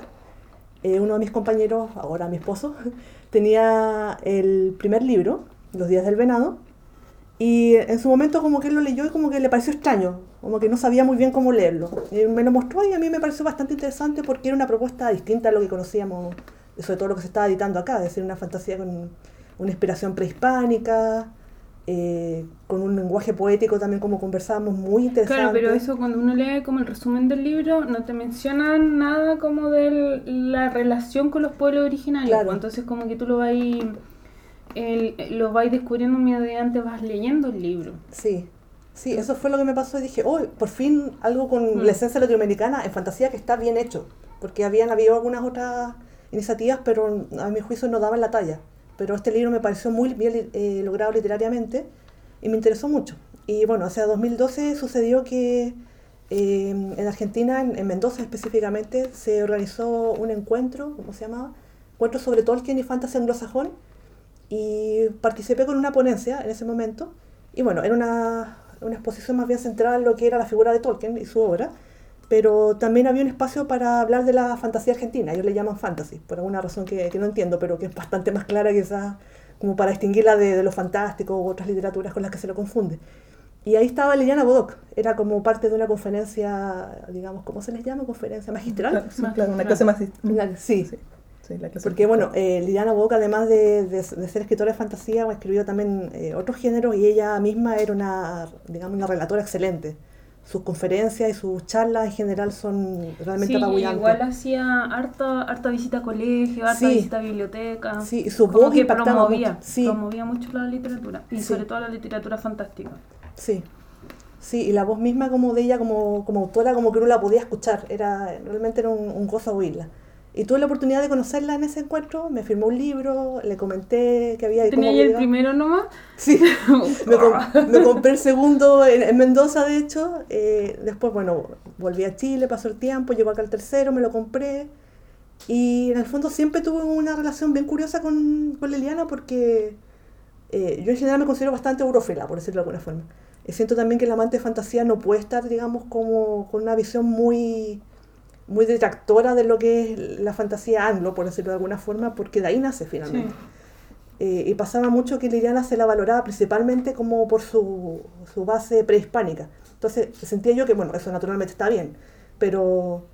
Eh, uno de mis compañeros, ahora mi esposo, tenía el primer libro, Los días del venado, y en su momento como que él lo leyó y como que le pareció extraño, como que no sabía muy bien cómo leerlo. Y me lo mostró y a mí me pareció bastante interesante porque era una propuesta distinta a lo que conocíamos, sobre todo lo que se estaba editando acá, es decir, una fantasía con una inspiración prehispánica, eh, con un lenguaje poético también como conversábamos muy interesante. Claro, pero eso cuando uno lee como el resumen del libro, no te mencionan nada como de la relación con los pueblos originarios. Claro. pues, Entonces como que tú lo vas el, lo vais descubriendo mediante vas leyendo el libro. Sí, sí, eso fue lo que me pasó y dije, oh, por fin algo con Mm. la esencia latinoamericana en fantasía que está bien hecho, porque habían habido algunas otras iniciativas, pero a mi juicio no daban la talla. Pero este libro me pareció muy bien eh, logrado literariamente y me interesó mucho. Y bueno, hacia 2012 sucedió que eh, en Argentina, en, en Mendoza específicamente, se organizó un encuentro, ¿cómo se llamaba? Encuentro sobre Tolkien y fantasía anglosajón y participé con una ponencia en ese momento. Y bueno, era una, una exposición más bien centrada en lo que era la figura de Tolkien y su obra, pero también había un espacio para hablar de la fantasía argentina. Ellos le llaman fantasy, por alguna razón que, que no entiendo, pero que es bastante más clara quizás como para distinguirla de, de lo fantástico u otras literaturas con las que se lo confunde. Y ahí estaba Liliana Bodoc, era como parte de una conferencia, digamos, ¿cómo se les llama? Conferencia magistral. Sí, claro, una clase más. Una- sí, Sí, sí, la clase porque bueno, eh, Liliana Boca, además de, de- de ser escritora de fantasía, escribió también eh, otros géneros y ella misma era una, digamos, una relatora excelente. sus conferencias y sus charlas en general son realmente Sí, igual hacía harta, harta visita a colegio, harta Sí. visita a biblioteca. Sí, y su Como voz que impactaba promovía, mucho. Promovía mucho la literatura. Y sobre todo la literatura fantástica. Sí, sí, y la voz misma como de ella como, como autora, como que uno la podía escuchar, era realmente era un, un gozo oírla. Y tuve la oportunidad de conocerla en ese encuentro, me firmó un libro, le comenté que había... Tenía el primero nomás. Sí, me, com- me compré el segundo en, en Mendoza, de hecho. eh, después, bueno, volví a Chile, pasó el tiempo, llegó acá el tercero, me lo compré. Y en el fondo siempre tuve una relación bien curiosa con, con Liliana porque eh, yo en general me considero bastante eurófila, por decirlo de alguna forma. Y siento también que el amante de fantasía no puede estar, digamos, como con una visión muy, muy detractora de lo que es la fantasía anglo, por decirlo de alguna forma, porque de ahí nace finalmente. Sí. Eh, y pasaba mucho que Liliana se la valoraba principalmente como por su, su base prehispánica. Entonces sentía yo que, bueno, eso naturalmente está bien, pero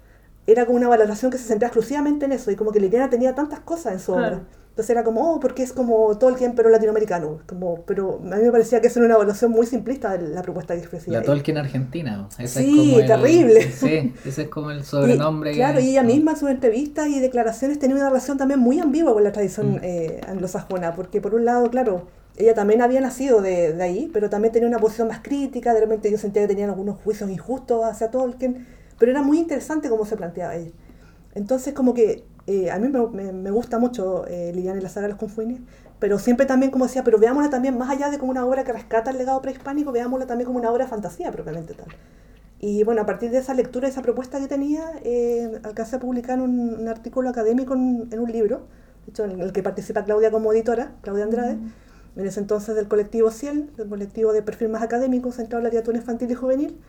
era como una valoración que se centraba exclusivamente en eso y como que Liliana tenía tantas cosas en su Claro. Entonces era como, oh, porque es como Tolkien pero latinoamericano. Como, pero a mí me parecía que eso era una evaluación muy simplista de la propuesta que ofrecía. La. Tolkien argentina. Ese Sí, es como el- terrible. Sí, ese es como el Y, sobrenombre. claro, y ella misma en sus entrevistas y declaraciones tenía una relación también muy ambigua con la tradición Mm. eh, anglosajona, porque por un lado, claro, ella también había nacido de, de ahí, pero también tenía una posición más crítica, de repente yo sentía que tenían algunos juicios injustos hacia Tolkien, pero era muy interesante cómo se planteaba ella. Entonces, como que eh, a mí me, me- me gusta mucho eh, Liliana y la saga de los Confuines, pero siempre también, como decía, pero veámosla también más allá de como una obra que rescata el legado prehispánico, veámosla también como una obra de fantasía propiamente tal. Y bueno, a partir de esa lectura, esa propuesta que tenía, eh, alcancé a publicar un, un artículo académico en, en un libro, de hecho, en el que participa Claudia como editora, Claudia Andrade, en ese entonces del colectivo Ciel, del colectivo de perfil más académico centrado en la literatura infantil y juvenil.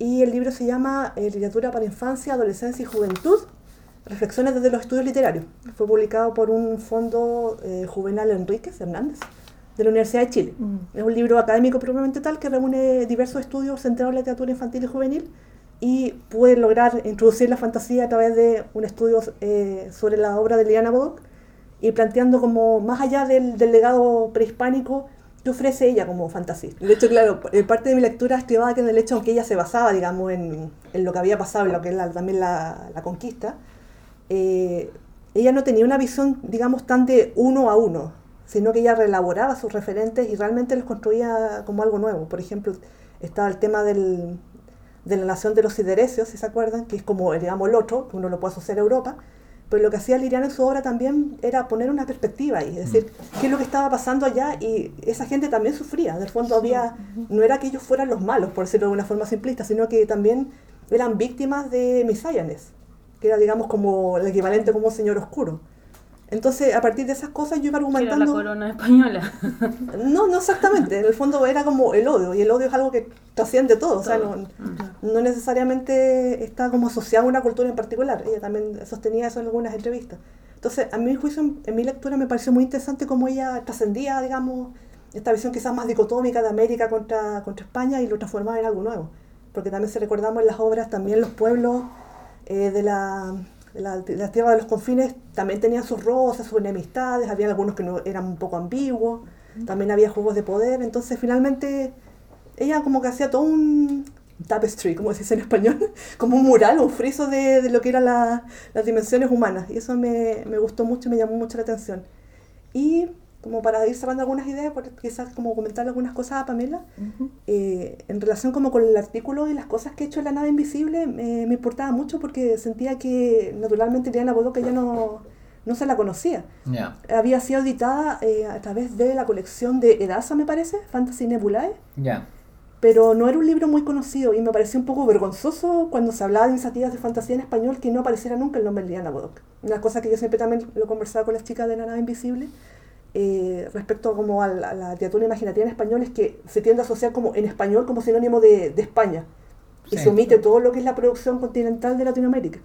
Y el libro se llama eh, Literatura para Infancia, Adolescencia y Juventud, Reflexiones desde los Estudios Literarios. Fue publicado por un fondo eh, Juvenal Enríquez Hernández de la Universidad de Chile. Mm. Es un libro académico propiamente tal que reúne diversos estudios centrados en la literatura infantil y juvenil y pude lograr introducir la fantasía a través de un estudio eh, sobre la obra de Liliana Bodoc y planteando como más allá del, del legado prehispánico que ofrece ella como fantasía. De hecho, claro, eh, parte de mi lectura estribaba que en el hecho, aunque ella se basaba, digamos, en, en lo que había pasado, en lo que es la- también la, la conquista, eh, ella no tenía una visión, digamos, tan de uno a uno, sino que ella reelaboraba sus referentes y realmente los construía como algo nuevo. Por ejemplo, estaba el tema del, de la nación de los siderecios, si se acuerdan, que es como, digamos, el otro, que uno lo puede asociar a Europa, pero lo que hacía Liliana en su obra también era poner una perspectiva y es decir, qué es lo que estaba pasando allá y esa gente también sufría. En el fondo había, no era que ellos fueran los malos, por decirlo de una forma simplista, sino que también eran víctimas de Misayanes, que era, digamos, como el equivalente como señor oscuro. Entonces, a partir de esas cosas yo iba Era la argumentando... corona española. No, no exactamente. En el fondo era como el odio, y el odio es algo que trasciende todo. O sea, no, Mm. no necesariamente está como asociado a una cultura en particular. Ella también sostenía eso en algunas entrevistas. Entonces, a mi juicio, en, en mi lectura me pareció muy interesante cómo ella trascendía, digamos, esta visión quizás más dicotómica de América contra, contra España y lo transformaba en algo nuevo. Porque también si recordamos en las obras, también los pueblos eh, de la de la, de la tierra de los confines también tenían sus roces, sus enemistades, había algunos que no, eran un poco ambiguos, también había juegos de poder, entonces finalmente ella como que hacía todo un tapestry, como se dice en español, como un mural, un friso de, de lo que eran la- las dimensiones humanas, y eso me, me gustó mucho me llamó mucho la atención. Y como para ir cerrando algunas ideas, quizás como comentar algunas cosas a Pamela, Ujú. eh, en relación como con el artículo y las cosas que he hecho en la nave invisible, me, me importaba mucho porque sentía que naturalmente Diana Bodoc ya no, no se la conocía. Ya. Había sido editada eh, a través de la colección de Edasa, me parece, Fantasy Nebulae, Ya. pero no era un libro muy conocido y me pareció un poco vergonzoso cuando se hablaba de iniciativas de fantasía en español que no apareciera nunca el nombre de Diana Bodoc. Una cosa que yo siempre también lo conversaba con las chicas de la nave invisible, eh, respecto como a la, a la literatura imaginativa en español, es que se tiende a asociar como en español como sinónimo de, de España. Y Sí. se omite todo lo que es la producción continental de Latinoamérica.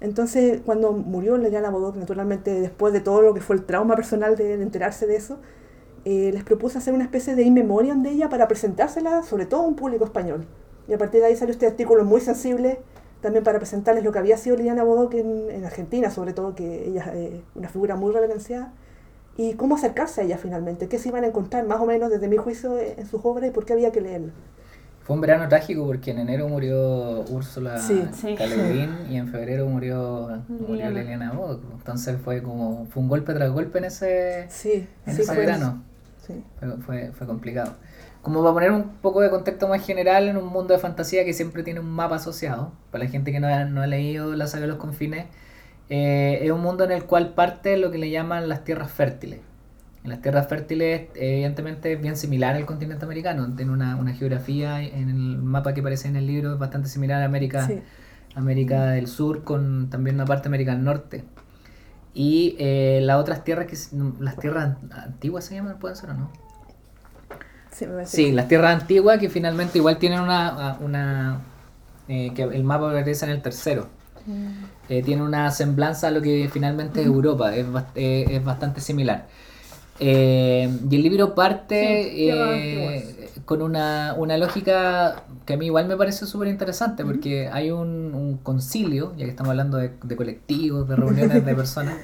Entonces, cuando murió Liliana Bodoc, naturalmente después de todo lo que fue el trauma personal de, de enterarse de eso, eh, les propuse hacer una especie de in memoriam de ella para presentársela sobre todo a un público español. Y a partir de ahí salió este artículo muy sensible también para presentarles lo que había sido Liliana Bodoc en, en Argentina, sobre todo que ella es eh, una figura muy reverenciada, y cómo acercarse a ella finalmente, qué se iban a encontrar más o menos desde mi juicio eh, en sus obras y por qué había que leerla. Fue un verano trágico porque en enero murió Úrsula Sí. Sí. Y en febrero murió, murió Liliana. Bodoc. Entonces fue como fue un golpe tras golpe en ese, Sí, en sí, ese verano. Sí. Fue, fue, fue complicado. Como para poner un poco de contexto más general en un mundo de fantasía que siempre tiene un mapa asociado, para la gente que no ha, no ha leído la saga de los confines, eh, es un mundo en el cual parte lo que le llaman las tierras fértiles. En las tierras fértiles, evidentemente, es bien similar al continente americano. Tiene una, una geografía en el mapa que aparece en el libro, es bastante similar a América, Sí. América del Sur, con también una parte de América del Norte. Y eh, las otras tierras, que las tierras antiguas se llaman, pueden ser o no. Sí, las tierras antiguas que finalmente igual tienen una... una eh, que el mapa aparece en el tercero. Eh, tiene una semblanza a lo que finalmente es Europa, es, eh, es bastante similar. Eh, y el libro parte Sí, con una, una lógica que a mí igual me pareció súper interesante, porque hay un, un concilio, ya que estamos hablando de, de colectivos, de reuniones de personas,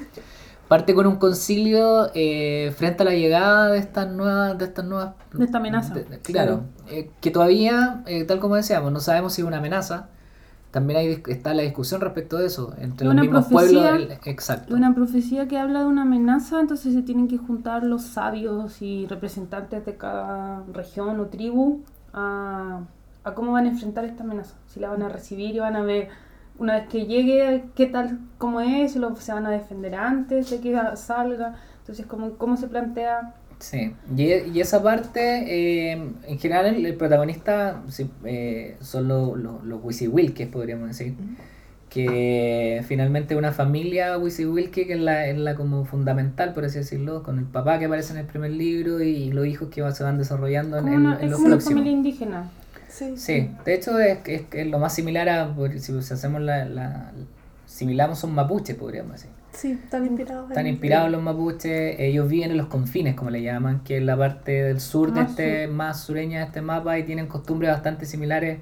parte con un concilio frente a la llegada de estas nuevas... De, estas nuevas, De esta amenaza. de- claro, que todavía, tal como decíamos, no sabemos si es una amenaza. También hay, está la discusión respecto de eso, entre los mismos profecía- pueblos. exacto. Una profecía que habla de una amenaza, entonces se tienen que juntar los sabios y representantes de cada región o tribu a, a cómo van a enfrentar esta amenaza. Si la van a recibir y van a ver, una vez que llegue, qué tal, cómo es, si lo- se van a defender antes de que salga. Entonces, cómo, cómo se plantea. Sí, y, y esa parte, eh, en general, el, el protagonista sí, eh, son lo- lo- los Wisiwilkes, podríamos decir. Que finalmente una familia Wisiwilke que es la, es la como fundamental, por así decirlo, con el papá que aparece en el primer libro y los hijos que va- se van desarrollando en, Como en- una, en es los como una próximos. familia indígena. Sí. Sí, de hecho es, es, es lo más similar a, por- si si hacemos la, la similamos son mapuches, podríamos decir. Sí, están inspirados. Están en- inspirados los mapuches, ellos viven en los confines, como le llaman, que es la parte del sur de Más este, más sureña de este mapa y tienen costumbres bastante similares,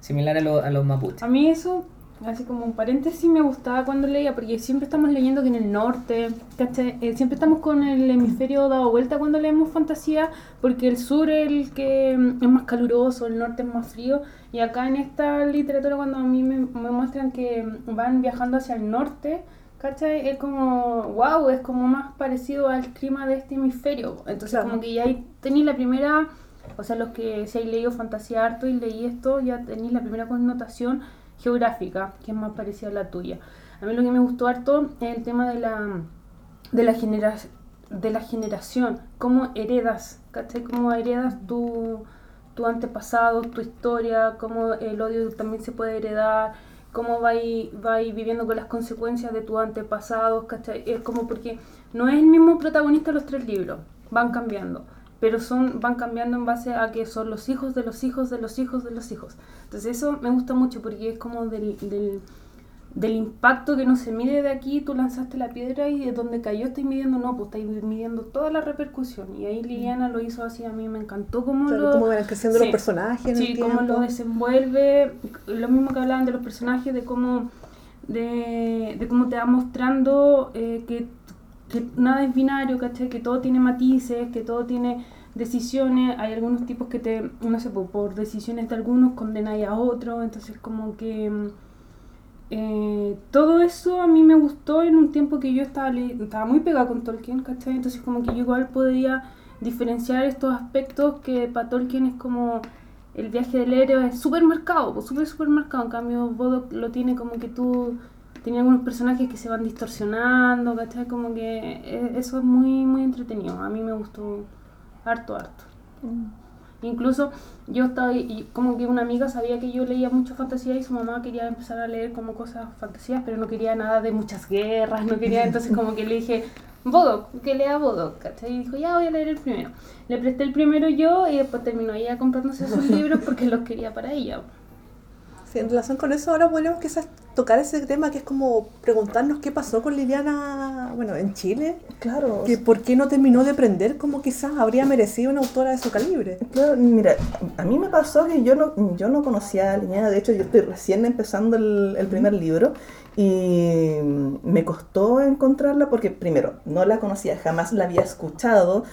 similares a, lo- a los mapuches. A mí eso, así como un paréntesis, me gustaba cuando leía, porque siempre estamos leyendo que en el norte, ¿cachai? Eh, siempre estamos con el hemisferio dado vuelta cuando leemos fantasía, porque el sur es el que mm, es más caluroso, el norte es más frío, y acá en esta literatura cuando a mí me, me muestran que mm, van viajando hacia el norte, ¿cachai? Es como, wow, es como más parecido al clima de este hemisferio. Entonces Claro. como que ya tenéis la primera, o sea, los que si hay leído fantasía harto y leí esto, ya tenéis la primera connotación geográfica, que es más parecida a la tuya. A mí lo que me gustó harto es el tema de la, de la, genera, de la generación, cómo heredas, ¿cachai? Cómo heredas tu, tu antepasado, tu historia, cómo el odio también se puede heredar, cómo vais viviendo con las consecuencias de tus antepasados, ¿cachai? Es como porque no es el mismo protagonista los tres libros, van cambiando, pero son van cambiando en base a que son los hijos de los hijos de los hijos de los hijos. Entonces eso me gusta mucho porque es como del, del, del impacto que no se mide de aquí, tú lanzaste la piedra y de donde cayó estoy midiendo, no, pues estáis midiendo toda la repercusión. Y ahí Liliana lo hizo así, a mí me encantó cómo Claro, lo... cómo van creciendo Sí. los personajes Sí, cómo lo desenvuelve, lo mismo que hablaban de los personajes, de cómo, de, de cómo te va mostrando eh, que, que nada es binario, ¿cachai? Que todo tiene matices, que todo tiene decisiones, hay algunos tipos que te, no sé, por, por decisiones de algunos condenáis a otros, entonces como que... mm, eh, todo eso a mí me gustó en un tiempo que yo estaba, estaba muy pegada con Tolkien, ¿cachai? Entonces como que yo igual podía diferenciar estos aspectos que para Tolkien es como el viaje del héroe es súper marcado, pues, marcado. En cambio, Bodoc lo tiene como que tú tiene algunos personajes que se van distorsionando, ¿cachai? Como que eh, eso es muy, muy entretenido. A mí me gustó harto, harto. Incluso yo estaba, y como que una amiga sabía que yo leía mucho fantasía y su mamá quería empezar a leer como cosas fantasías, pero no quería nada de muchas guerras, no quería, entonces como que le dije, Bodoc, que lea Bodoc, ¿cachai? Y dijo, ya voy a leer el primero. Le presté el primero yo y después terminó ella comprándose esos libros porque los quería para ella. Sí, en relación con eso, ahora podríamos quizás tocar ese tema que es como preguntarnos qué pasó con Liliana, bueno, en Chile, Claro. que por qué no terminó de aprender como quizás habría merecido una autora de su calibre. Claro, mira, a mí me pasó que yo no, yo no conocía a Liliana, de hecho yo estoy recién empezando el, el primer libro y me costó encontrarla porque primero no la conocía, jamás la había escuchado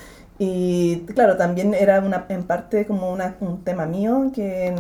Y claro, también era una, en parte como una, un tema mío que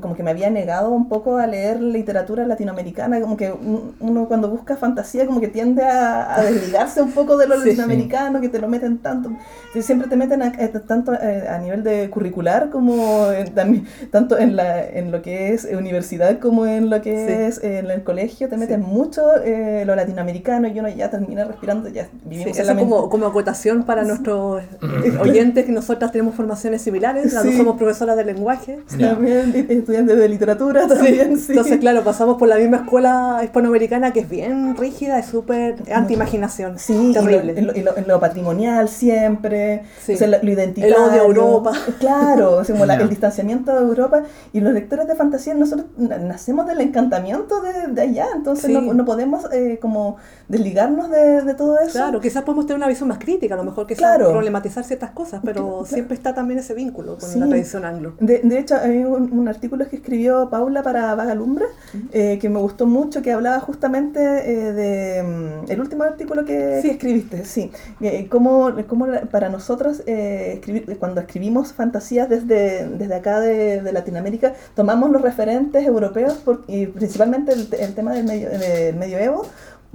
como que me había negado un poco a leer literatura latinoamericana, como que un- uno cuando busca fantasía como que tiende a, a desligarse un poco de lo Sí. latinoamericano, que te lo meten tanto, siempre te meten a- eh, tanto eh, a nivel de curricular como en- también, tanto en, la, en lo que es universidad como en lo que Sí. es eh, en el colegio, te meten mucho eh, lo latinoamericano y uno ya termina respirando, ya vivimos en la como, como acotación para nuestros eh, oyentes que nosotras tenemos formaciones similares, las dos Sí. somos profesoras de lenguaje. Ya. También estudiantes de literatura también, sí. Entonces, claro, pasamos por la misma escuela hispanoamericana que es bien rígida, es súper anti-imaginación. Sí, terrible. y lo, lo- lo patrimonial siempre, Sí. o sea, lo, lo identitario. El odio a Europa. Claro, o sea, como la- Ya. el distanciamiento de Europa. Y los lectores de fantasía, nosotros na- nacemos del encantamiento de, de allá, entonces Sí. no, no podemos eh, como desligarnos de, de todo eso. Claro, quizás podemos tener una visión más crítica, a lo mejor quizás Claro. problematizar ciertas cosas, pero Claro. siempre está también ese vínculo con Sí. la tradición anglo. De, de hecho, hay un, un artículo que escribió Paula para Vagalumbra, eh, que me gustó mucho, que hablaba justamente eh, de... mm, el último artículo que, Sí. que escribiste, sí. Eh, cómo, cómo para nosotros, eh, escribir, cuando escribimos fantasías desde, desde acá de, de Latinoamérica, tomamos los referentes europeos, por- y principalmente el, el tema del, medio, del medioevo,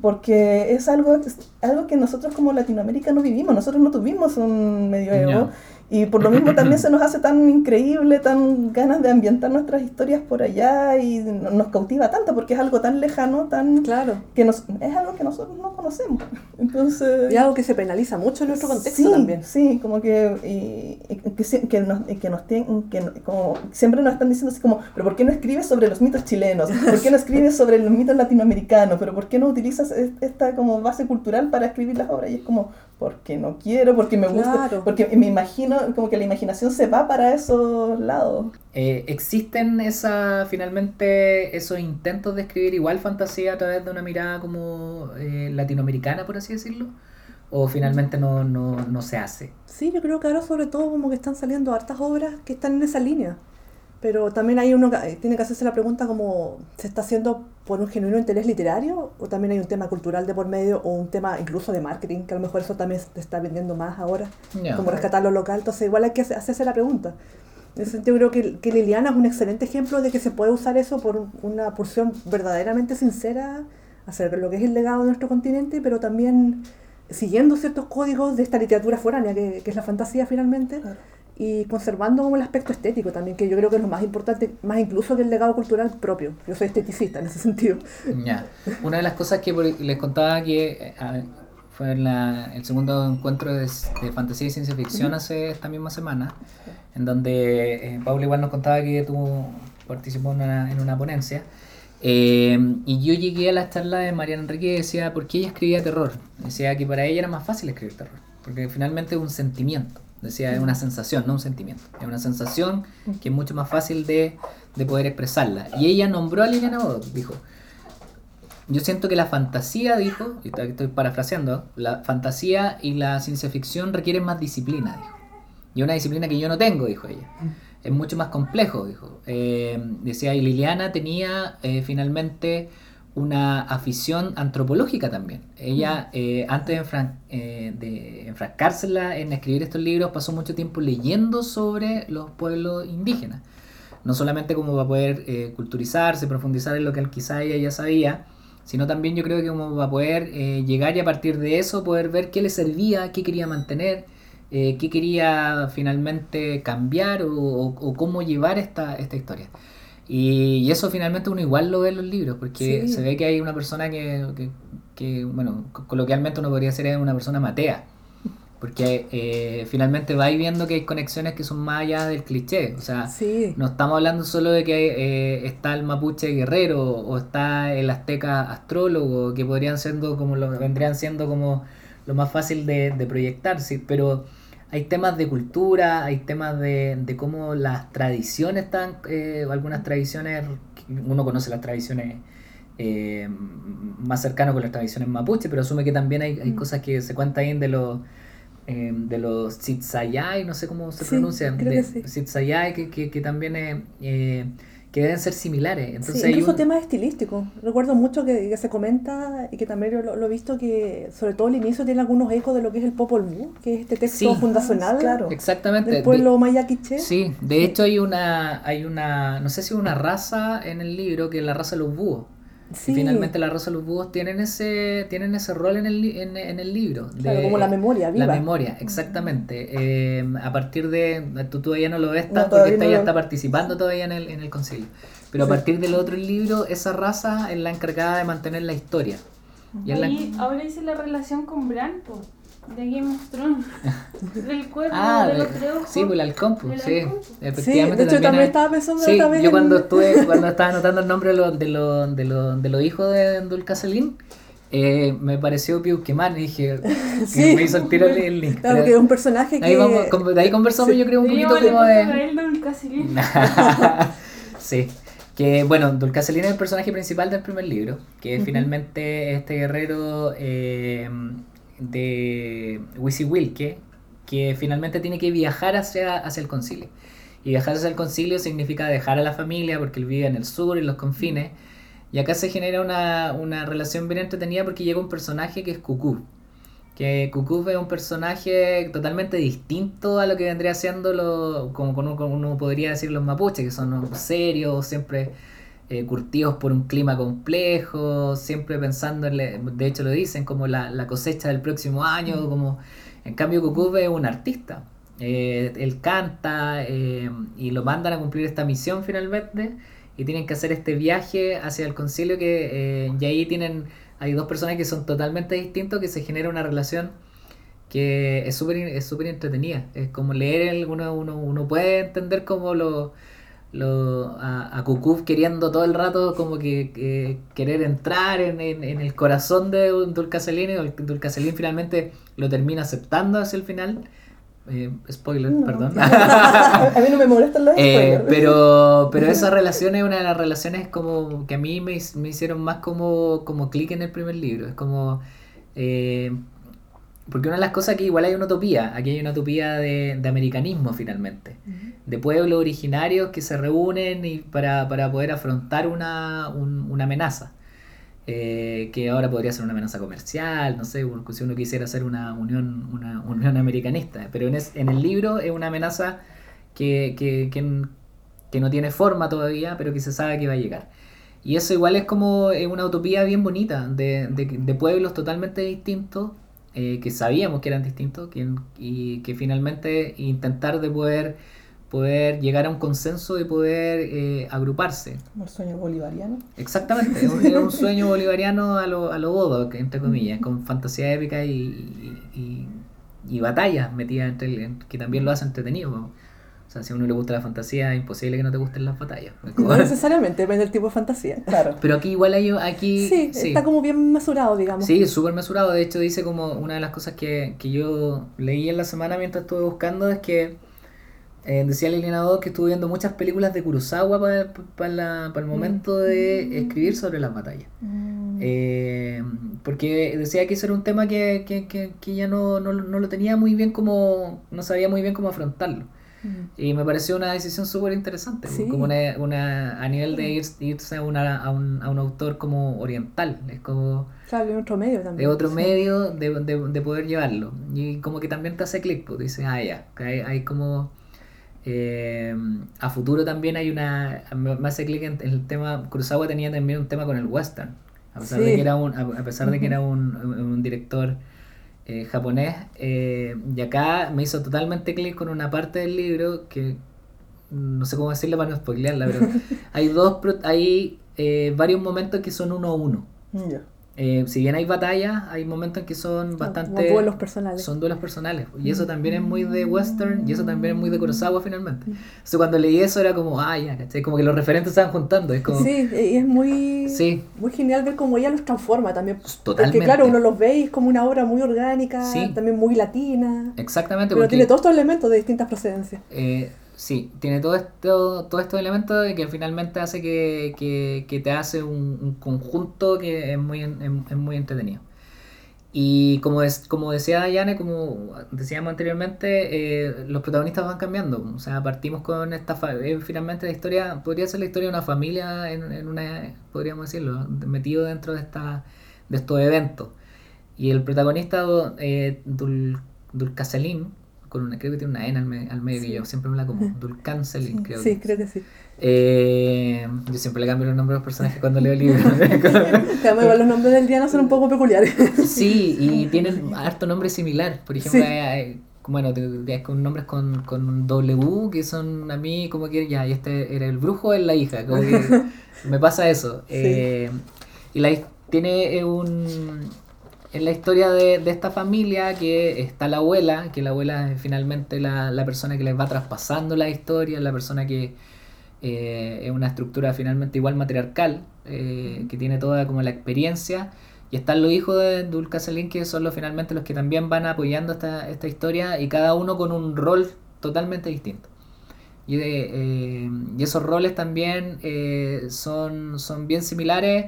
porque es algo, algo que nosotros como Latinoamérica no vivimos, nosotros no tuvimos un medioevo. No. Y por lo mismo también se nos hace tan increíble, tan ganas de ambientar nuestras historias por allá y no- nos cautiva tanto porque es algo tan lejano, tan Claro. que nos, es algo que nosotros no conocemos. Entonces, Y algo que se penaliza mucho en nuestro contexto sí, también. Sí, como que, y- y que, que nos, que nos tien- que como siempre nos están diciendo así como, pero ¿por qué no escribes sobre los mitos chilenos? ¿Por qué no escribes sobre los mitos latinoamericanos? ¿Pero por qué no utilizas es- esta como base cultural para escribir las obras? Y es como, porque no quiero, porque me gusta, Claro. porque me imagino, como que la imaginación se va para esos lados. Eh, ¿Existen esa, finalmente esos intentos de escribir igual fantasía a través de una mirada como eh, latinoamericana, por así decirlo? ¿O finalmente no, no, no se hace? Sí, yo creo que ahora sobre todo como que están saliendo hartas obras que están en esa línea. Pero también hay uno que eh, tiene que hacerse la pregunta como, ¿se está haciendo por un genuino interés literario? ¿O también hay un tema cultural de por medio? ¿O un tema incluso de marketing? Que a lo mejor eso también se está vendiendo más ahora. Como rescatar lo local. Entonces igual hay que hace- hacerse la pregunta. En ese sentido creo que, que Liliana es un excelente ejemplo de que se puede usar eso por un- una porción verdaderamente sincera acerca de lo que es el legado de nuestro continente, pero también siguiendo ciertos códigos de esta literatura foránea, que, que es la fantasía finalmente, Claro. Y conservando como el aspecto estético también, que yo creo que es lo más importante, más incluso que el legado cultural propio. Yo soy esteticista en ese sentido. Una de las cosas que les contaba que eh, a- fue en la- el segundo encuentro de, de fantasía y ciencia ficción hace esta misma semana, en donde eh, Paula igual nos contaba que tú participó en una, en una ponencia. Eh, y yo llegué a la charla de Mariana Enrique y decía, ¿por qué ella escribía terror? Decía que para ella era más fácil escribir terror, porque finalmente es un sentimiento. Decía, es una sensación, no un sentimiento. Es una sensación que es mucho más fácil de, de poder expresarla. Y ella nombró a Liliana Bodoc, dijo, yo siento que la fantasía, dijo, y estoy estoy parafraseando, la fantasía y la ciencia ficción requieren más disciplina, dijo. Y una disciplina que yo no tengo, dijo ella. Es mucho más complejo, dijo. Eh, decía, y Liliana tenía eh, finalmente una afición antropológica también. Ella, eh, antes de, enfran- eh, de enfrascársela en escribir estos libros, pasó mucho tiempo leyendo sobre los pueblos indígenas. No solamente como para poder eh, culturizarse, profundizar en lo que quizá ella ya sabía, sino también yo creo que como para poder llegar y a partir de eso poder ver qué le servía, qué quería mantener, qué quería finalmente cambiar o, o- o cómo llevar esta, esta historia. Y, y eso finalmente uno igual lo ve en los libros, porque Sí. se ve que hay una persona que, que- que, bueno, co- coloquialmente uno podría es una persona matea. Porque eh, finalmente vais viendo que hay conexiones que son más allá del cliché. O sea, Sí. no estamos hablando solo de que eh, está el mapuche guerrero o está el azteca astrólogo, que podrían siendo como lo, vendrían siendo como lo más fácil de, de proyectar, sí, pero hay temas de cultura, hay temas de, de cómo las tradiciones están, eh, algunas tradiciones, uno conoce las tradiciones eh, más cercanas con las tradiciones mapuche, pero asume que también hay, hay Mm. cosas que se cuentan ahí de los eh, de los Tsitzayay, no sé cómo se Sí, pronuncian, creo de que sí. Que, que, que también eh, eh, que deben ser similares. Entonces sí, hay incluso un- temas estilísticos. Recuerdo mucho que, que se comenta y que también lo, lo he visto que sobre todo el inicio tiene algunos ecos de lo que es el Popol Vuh, que es este texto Sí. fundacional Claro. Exactamente. del de- pueblo maya quiché. Sí, de hecho hay una, hay una, no sé si una raza en el libro que es la raza de los búhos. Sí. Y finalmente la raza de los búhos tienen ese, tienen ese rol en el, li- en, en el libro. Claro, como la memoria viva. La memoria, exactamente. Eh, a partir de, tú todavía no lo ves No, porque esta no ya lo- está participando todavía en el, en el concilio. Pero a partir del otro libro, esa raza es la encargada de mantener la historia. Y la- ahora hice la relación con Bran, po, de Game of Thrones. del cuerpo, Ah, de de- los tres ojos. sí, pues el halcón, pues, sí. halcón. Efectivamente. Sí, de hecho, también hay- estaba pensando Sí, otra vez yo en- cuando estuve, cuando estaba anotando el nombre de los de los de los de los hijos de Dulcaselín, eh, me pareció Piuquemán y dije, Sí. me hizo el tiro el, el link. Claro, Pero que es un personaje que... ahí vamos, con- de ahí conversamos Sí. yo creo un poquito como a de... sí. Que bueno, Dulcaselín es el personaje principal del primer libro, que finalmente este guerrero eh, de Wisiwilke, que finalmente tiene que viajar hacia, hacia el concilio. Y viajar hacia el concilio significa dejar a la familia, porque él vive en el sur, en los confines. Y acá se genera una, una relación bien entretenida porque llega un personaje que es Cucú. Que Cucú es un personaje totalmente distinto a lo que vendría siendo lo, como, como uno podría decir los mapuches, que son serios, siempre eh, curtidos por un clima complejo, siempre pensando, en, le- de hecho lo dicen, como la, la cosecha del próximo año, como en cambio Cucú es un artista. Eh, él canta eh, y lo mandan a cumplir esta misión finalmente y tienen que hacer este viaje hacia el concilio que eh, y ahí tienen hay dos personas que son totalmente distintos que se genera una relación que es súper es súper entretenida es como leer el, uno, uno, uno puede entender como lo, lo a, a Cucú queriendo todo el rato como que, que querer entrar en, en, en el corazón de un Dulcaselín y el Dulcaselín finalmente lo termina aceptando hacia el final Eh, spoiler, No. perdón A mí no me molestan los Eh, pero, pero esa relación es una de las relaciones como que a mí me, me hicieron más como, como clic en el primer libro. Es como... eh, porque una de las cosas que igual hay una utopía, aquí hay una utopía de, de americanismo finalmente, de pueblos originarios que se reúnen y para, para poder afrontar una, un- una amenaza. Eh, que ahora podría ser una amenaza comercial, no sé, si uno quisiera hacer una unión, una unión americanista, pero en, es- en el libro es una amenaza que, que, que, que no tiene forma todavía, pero que se sabe que va a llegar. Y eso igual es como una utopía bien bonita, de, de, de pueblos totalmente distintos, eh, que sabíamos que eran distintos, que, y que finalmente intentar de poder, poder llegar a un consenso y poder eh, agruparse. Como el sueño bolivariano. Exactamente, es un, es un sueño bolivariano a lo, a lo Bodo, entre comillas, con fantasía épica y, y, y- y batallas metidas entre el- que también lo hace entretenido. po. O sea, si a uno le gusta la fantasía, es imposible que no te gusten las batallas. No necesariamente, depende del tipo de fantasía. Claro. Pero aquí igual hay aquí... Sí, sí. está como bien mesurado, digamos. Sí, súper mesurado. De hecho, dice como una de las cosas que, que yo leí en la semana mientras estuve buscando es que eh, decía Liliana Dodd que estuvo viendo muchas películas de Kurosawa para, para el momento de escribir sobre las batallas. Mm. Eh, porque decía que eso era un tema que, que, que, que ya no, no, no lo tenía muy bien como, no sabía muy bien cómo afrontarlo. Mm. Y me pareció una decisión súper interesante, Sí. como una, una, a nivel de ir- irse a, una, a, un, a un autor como oriental, es como Claro, en otro medio también. de otro sí. medio de, de, de poder llevarlo. Y como que también te hace clic, pues dices, ah, ya, hay, hay como... eh, a futuro también hay una... Me hace clic en, el tema... Kurosawa tenía también un tema con el western. A pesar de que era un, a pesar de que era un- un director eh, japonés. eh, y acá me hizo totalmente clic con una parte del libro que... No sé cómo decirla para no spoilearla, pero hay dos... Hay eh, varios momentos que son uno a uno. Eh, si bien hay batallas, hay momentos en que son Como bastante... duelos personales. Son duelos personales. Y eso también es muy de western y eso también es muy de Kurosawa finalmente. Entonces cuando leí eso era como, ah, ya, ¿cachai? Como que los referentes van juntando. Es como, Sí, y es muy, Sí. muy genial ver cómo ella los transforma también. Totalmente. Porque claro, uno los ve y es como una obra muy orgánica, Sí. también muy latina. Exactamente. Pero porque, tiene todos estos elementos de distintas procedencias. eh, sí, tiene todo esto, todos estos elementos que finalmente hace que, que, que te hace un, un conjunto que es muy, es, es muy entretenido. Y como, es, como decía Yane, como decíamos anteriormente, eh, los protagonistas van cambiando. O sea, partimos con esta... eh, finalmente la historia, podría ser la historia de una familia, en, en una, podríamos decirlo, metido dentro de, esta, de estos eventos. Y el protagonista, eh, Dul, con una, creo que tiene una N al, me- al medio que Sí. yo siempre me la como, Dulcanselim, creo Sí, que. creo que sí. Eh, yo siempre le cambio los nombres a los personajes cuando leo libros. Además, igual los nombres del día son un poco peculiares. Sí, y tienen harto nombre similar. Por ejemplo, Sí. hay- hay- bueno, con nombres con, con un W que son a mí como que ya, y este era el brujo, es la hija. Como que me pasa eso. Sí. Eh, y la, tiene eh, un. Es la historia de, esta familia que está la abuela, que la abuela es finalmente la, la persona que les va traspasando la historia, la persona que eh, es una estructura finalmente igual matriarcal, eh, que tiene toda como la experiencia. Y están los hijos de Dulca Selin, que son los finalmente los que también van apoyando esta, esta historia y cada uno con un rol totalmente distinto. Y, de, eh, y esos roles también son, son bien similares,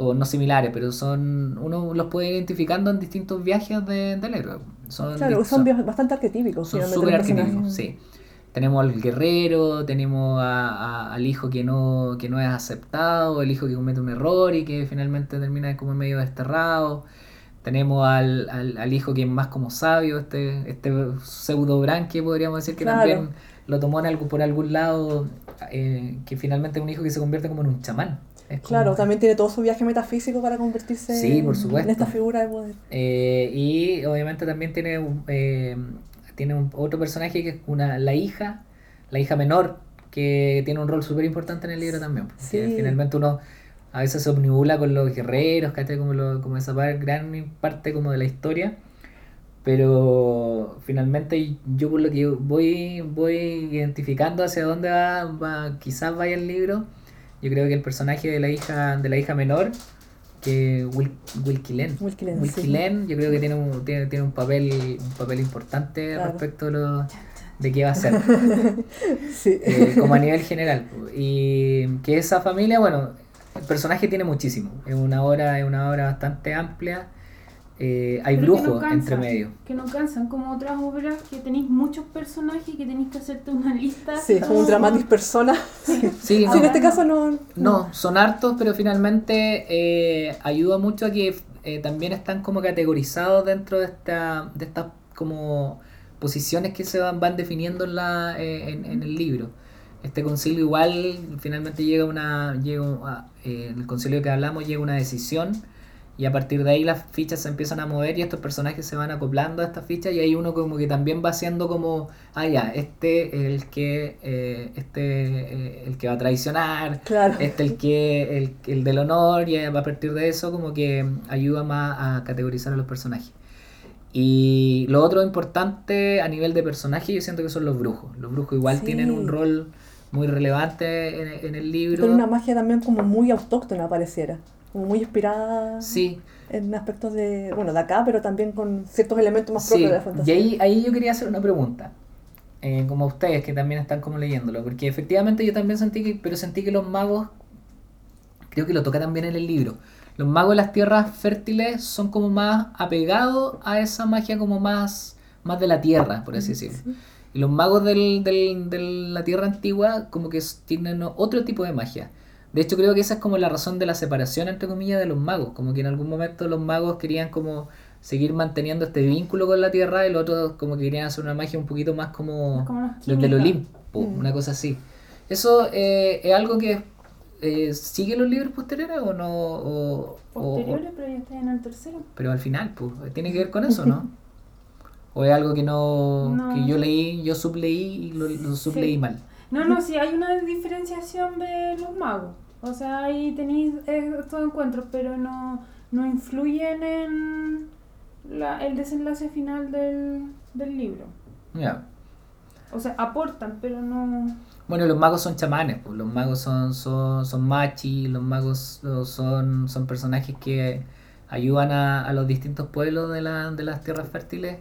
o no similares, pero son uno los puede ir identificando en distintos viajes de, del héroe. Son, Claro, son bien- bastante arquetípicos. son súper arquetípicos, sí. Tenemos al guerrero, tenemos a- a- al hijo que no, que no es aceptado, el hijo que comete un error y que finalmente termina como medio desterrado. Tenemos al, al, al hijo que es más como sabio, este, este pseudo branque podríamos decir que Claro. también lo tomó en algo, por algún lado, eh, que finalmente es un hijo que se convierte como en un chamán. Es Claro, también tiene todo su viaje metafísico para convertirse Sí, por en- supuesto. en esta figura de poder. Eh, y obviamente también tiene, un- eh, tiene un, otro personaje que es una, la hija, la hija menor, que tiene un rol súper importante en el libro también. Porque Sí. finalmente uno a veces se omnibula con los guerreros. Como, lo- como esa gran parte como de la historia. Pero finalmente yo por lo que voy, voy identificando hacia dónde va, va quizás vaya el libro, yo creo que el personaje de la hija, de la hija menor, que Wil, Wilkilen, Wilkilen, Wilkilen, yo creo que tiene un, tiene, tiene un papel, un papel importante Claro. respecto de, lo, de qué va a ser, Sí. eh, como a nivel general. Y que esa familia, bueno, el personaje tiene muchísimo, es una obra, es una obra bastante amplia. Eh, hay Pero que no brujos cansan, entre medio. Que no cansan, como otras obras que tenéis muchos personajes y que tenéis que hacerte una lista. Sí, como un dramatis persona. Sí, Sí, no, en este caso no. no, son hartos, pero finalmente eh, ayuda mucho a que eh, también están como categorizados dentro de esta, de estas como posiciones que se van, van definiendo en, la, eh, en, en el libro. Este concilio igual finalmente llega una, llega a- eh, en el concilio que hablamos llega una decisión y a partir de ahí las fichas se empiezan a mover y estos personajes se van acoplando a estas fichas y hay uno como que también va haciendo como, ah ya, este es el que, eh, este eh, el que va a traicionar, Claro. este el que el, el del honor y a partir de eso como que ayuda más a categorizar a los personajes. Y lo otro importante a nivel de personaje yo siento que son los brujos. Los brujos igual Sí. tienen un rol muy relevante en, en el libro. Con una magia también como muy autóctona pareciera. Como muy inspirada Sí, en aspectos de, bueno, de acá, pero también con ciertos elementos más sí. propios de la Y fantasía. ahí, ahí yo quería hacer una pregunta. eh, como a ustedes que también están como leyéndolo. Porque efectivamente yo también sentí que, pero sentí que los magos, creo que lo toca también en el libro. Los magos de las tierras fértiles son como más apegados a esa magia como más, más de la tierra, por así decirlo. Y los magos del, del- de la tierra antigua como que tienen otro tipo de magia. De hecho creo que esa es como la razón de la separación entre comillas de los magos. Como que en algún momento los magos querían como seguir manteniendo este vínculo con la tierra y los otros como que querían hacer una magia un poquito más como Como los del. Olimpo, Mm. una cosa así. ¿Eso eh, es algo que eh, sigue los libros posteriores o no? O, Posteriores, pero ya está en el tercero. pero al final, pues, tiene que ver con eso, ¿no? ¿O es algo que no, No. que yo leí, yo subleí y lo, lo subleí Sí. mal? No, no, sí, hay una diferenciación de los magos. O sea, ahí tenéis estos encuentros, pero no, no influyen en la, el desenlace final del, del libro. Ya. O sea, aportan, pero no... Bueno, los magos son chamanes, pues, los magos son, son, son machi, los magos son, son personajes que ayudan a, a los distintos pueblos de, la, de las tierras fértiles.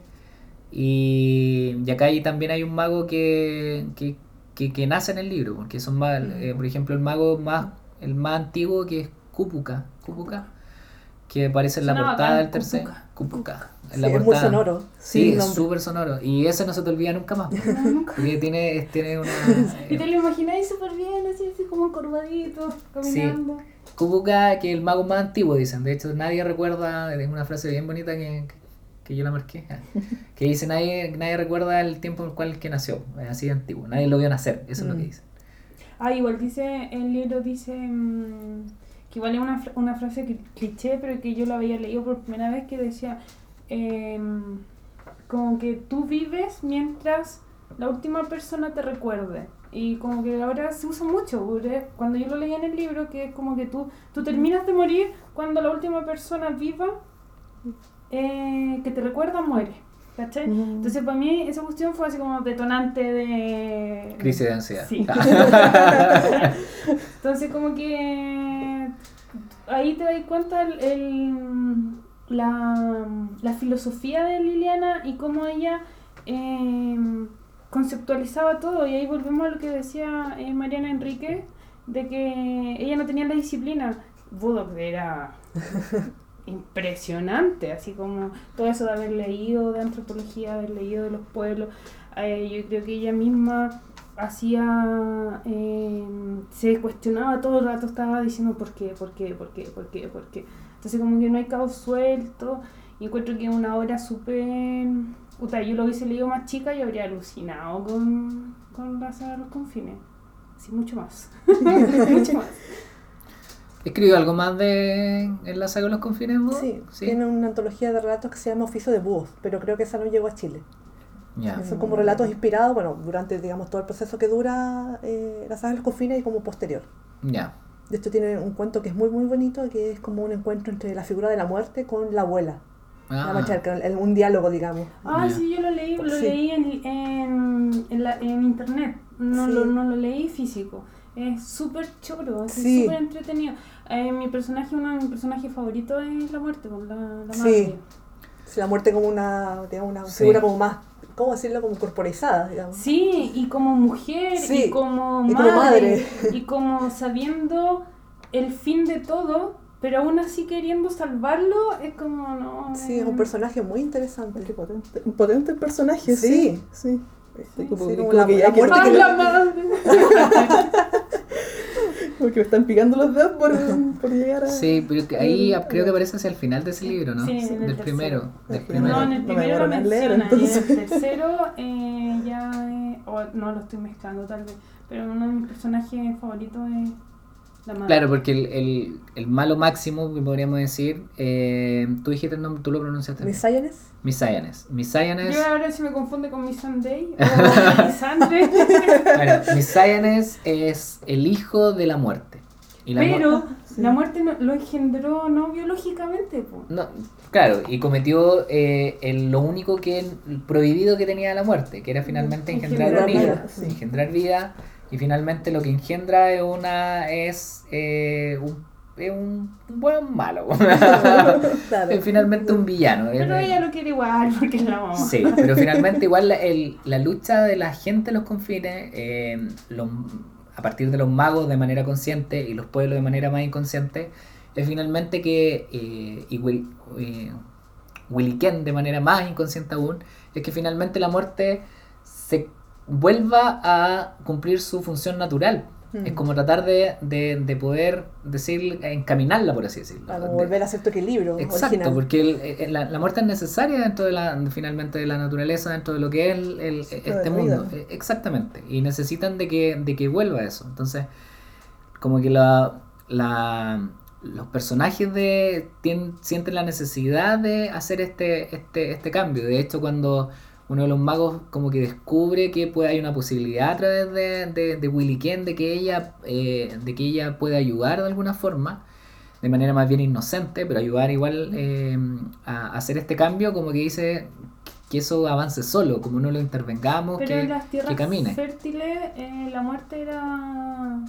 Y, y acá hay, también hay un mago que, que, que, que nace en el libro, porque son más, eh, por ejemplo, el mago más, el más antiguo que es Kupuka, Kupuka, que aparece en la portada del tercer. Cupuca. Cupuca. En Sí, la es muy portada. sonoro. Sí, Sí, es súper sonoro. Y ese no se te olvida nunca más. Porque tiene, es- tiene una. Y te lo imagináis súper bien, así, así como encorvadito, caminando. Kubuka, que el mago más antiguo, dicen. De hecho, nadie recuerda, es una frase bien bonita que, que yo la marqué, que dice, nadie, nadie recuerda el tiempo en el cual que nació, es así de antiguo, nadie lo vio nacer, eso es lo que Mm. dice. Ah, igual dice, el libro dice mm, que igual es una, una frase cli- cliché, pero que yo la había leído por primera vez que decía, em, como que tú vives mientras la última persona te recuerde. Y como que ahora se usa mucho, porque cuando yo lo leí en el libro, que es como que tú, tú terminas de morir cuando la última persona viva eh, que te recuerda muere. ¿Cachai? Mm. Entonces para mí esa cuestión fue así como detonante de... Crisis de ansiedad. Sí. Entonces como que ahí te das cuenta el, el- la, la filosofía de Liliana y cómo ella eh, conceptualizaba todo. Y ahí volvemos a lo que decía eh, Mariana Enrique, de que ella no tenía la disciplina. Budok era impresionante, así como todo eso de haber leído de antropología, haber leído de los pueblos. Eh, yo creo que ella misma hacía, eh, se cuestionaba todo el rato, estaba diciendo por qué, por qué, por qué, por qué, por qué. Entonces como que no hay cabos suelto y encuentro que una obra súper... Puta, yo lo hubiese leído más chica y habría alucinado con, con la saga de los confines. Más. mucho más. ¿Escribió algo más de en la saga de los confines? vos? Sí, tiene una antología de relatos que se llama Oficio de Búhos, pero creo que esa no llegó a Chile. Ya. Son como relatos inspirados, bueno, durante, digamos, todo el proceso que dura eh, la saga de los confines y como posterior. Ya. De hecho, tiene un cuento que es muy, muy bonito, que es como un encuentro entre la figura de la muerte con la abuela. La Ah, matriarca, el- un diálogo, digamos. Ah, sí, yo lo leí, lo Sí. leí en, en, en, la- en internet, no, Sí. lo, no lo leí físico. Es súper choro, es Sí. súper entretenido. Eh, mi personaje, uno de mis personajes favoritos es la muerte, con la, la Sí. madre. Sí, La muerte como una, digamos, una Sí. figura como más, ¿cómo decirlo? Como corporizada, digamos. Sí, y como mujer, Sí, y como y madre, como madre. y como sabiendo el fin de todo, pero aún así queriendo salvarlo, es como, no... Sí, es eh, un personaje muy interesante. Qué potente, potente el personaje, Sí. sí. sí. Sí, como, sí, como como la- que la ya que- muerte ¡Ay, que la lo- madre! como que me están picando los dedos por, por llegar a... Sí, pero que ahí creo que aparece hacia el final de ese libro, ¿no? Sí, el del primero. Del No, primero. No, en el No me primero lo leer, menciona, y en el tercero eh, ya... eh, o no, lo estoy mezclando tal vez, pero uno de mis personajes favoritos es. Claro, porque el, el, el malo máximo, que podríamos decir, eh, tú dijiste el nombre, tú lo pronunciaste. Misayanes. Misayanes. Misayanes, Yo ahora se me confunde con mi Sunday o mi Sandre, bueno, Misayanes es el hijo de la muerte. Y la mu- pero Sí. la muerte no- lo engendró no biológicamente. po. No, claro, y cometió eh, el- lo único que prohibido que tenía la muerte, que era finalmente engendrar Engendrar hijo, vida, sí. engendrar vida, y finalmente lo que engendra es una es, eh, un, es un buen malo, Claro. es finalmente un villano. Pero es- ella lo quiere igual porque es la mamá. Sí, pero finalmente igual la, el- la lucha de la gente en los confines, eh, los- a partir de los magos de manera consciente y los pueblos de manera más inconsciente, es finalmente que, eh, y Will, eh, Williken de manera más inconsciente aún, es que finalmente la muerte se vuelva a cumplir su función natural. Mm. Es como tratar de, de, de poder decir, encaminarla, por así decirlo. Para De- volver a cierto equilibrio Exacto, original. porque el- el- la, la muerte es necesaria dentro de la, finalmente de la naturaleza, dentro de lo que es el, este mundo. vida. Eh, Exactamente. Y necesitan de que, de que vuelva eso. Entonces, como que la, la- los personajes de sienten la necesidad de hacer este, este, este cambio. De hecho, cuando uno de los magos como que descubre que puede, hay una posibilidad a través de, de, de Willy Ken de que ella eh, de que ella puede ayudar de alguna forma de manera más bien inocente pero ayudar igual eh, a, a hacer este cambio como que dice que eso avance solo como no lo intervengamos Pero que, en las tierras que camine. fértiles eh, la muerte era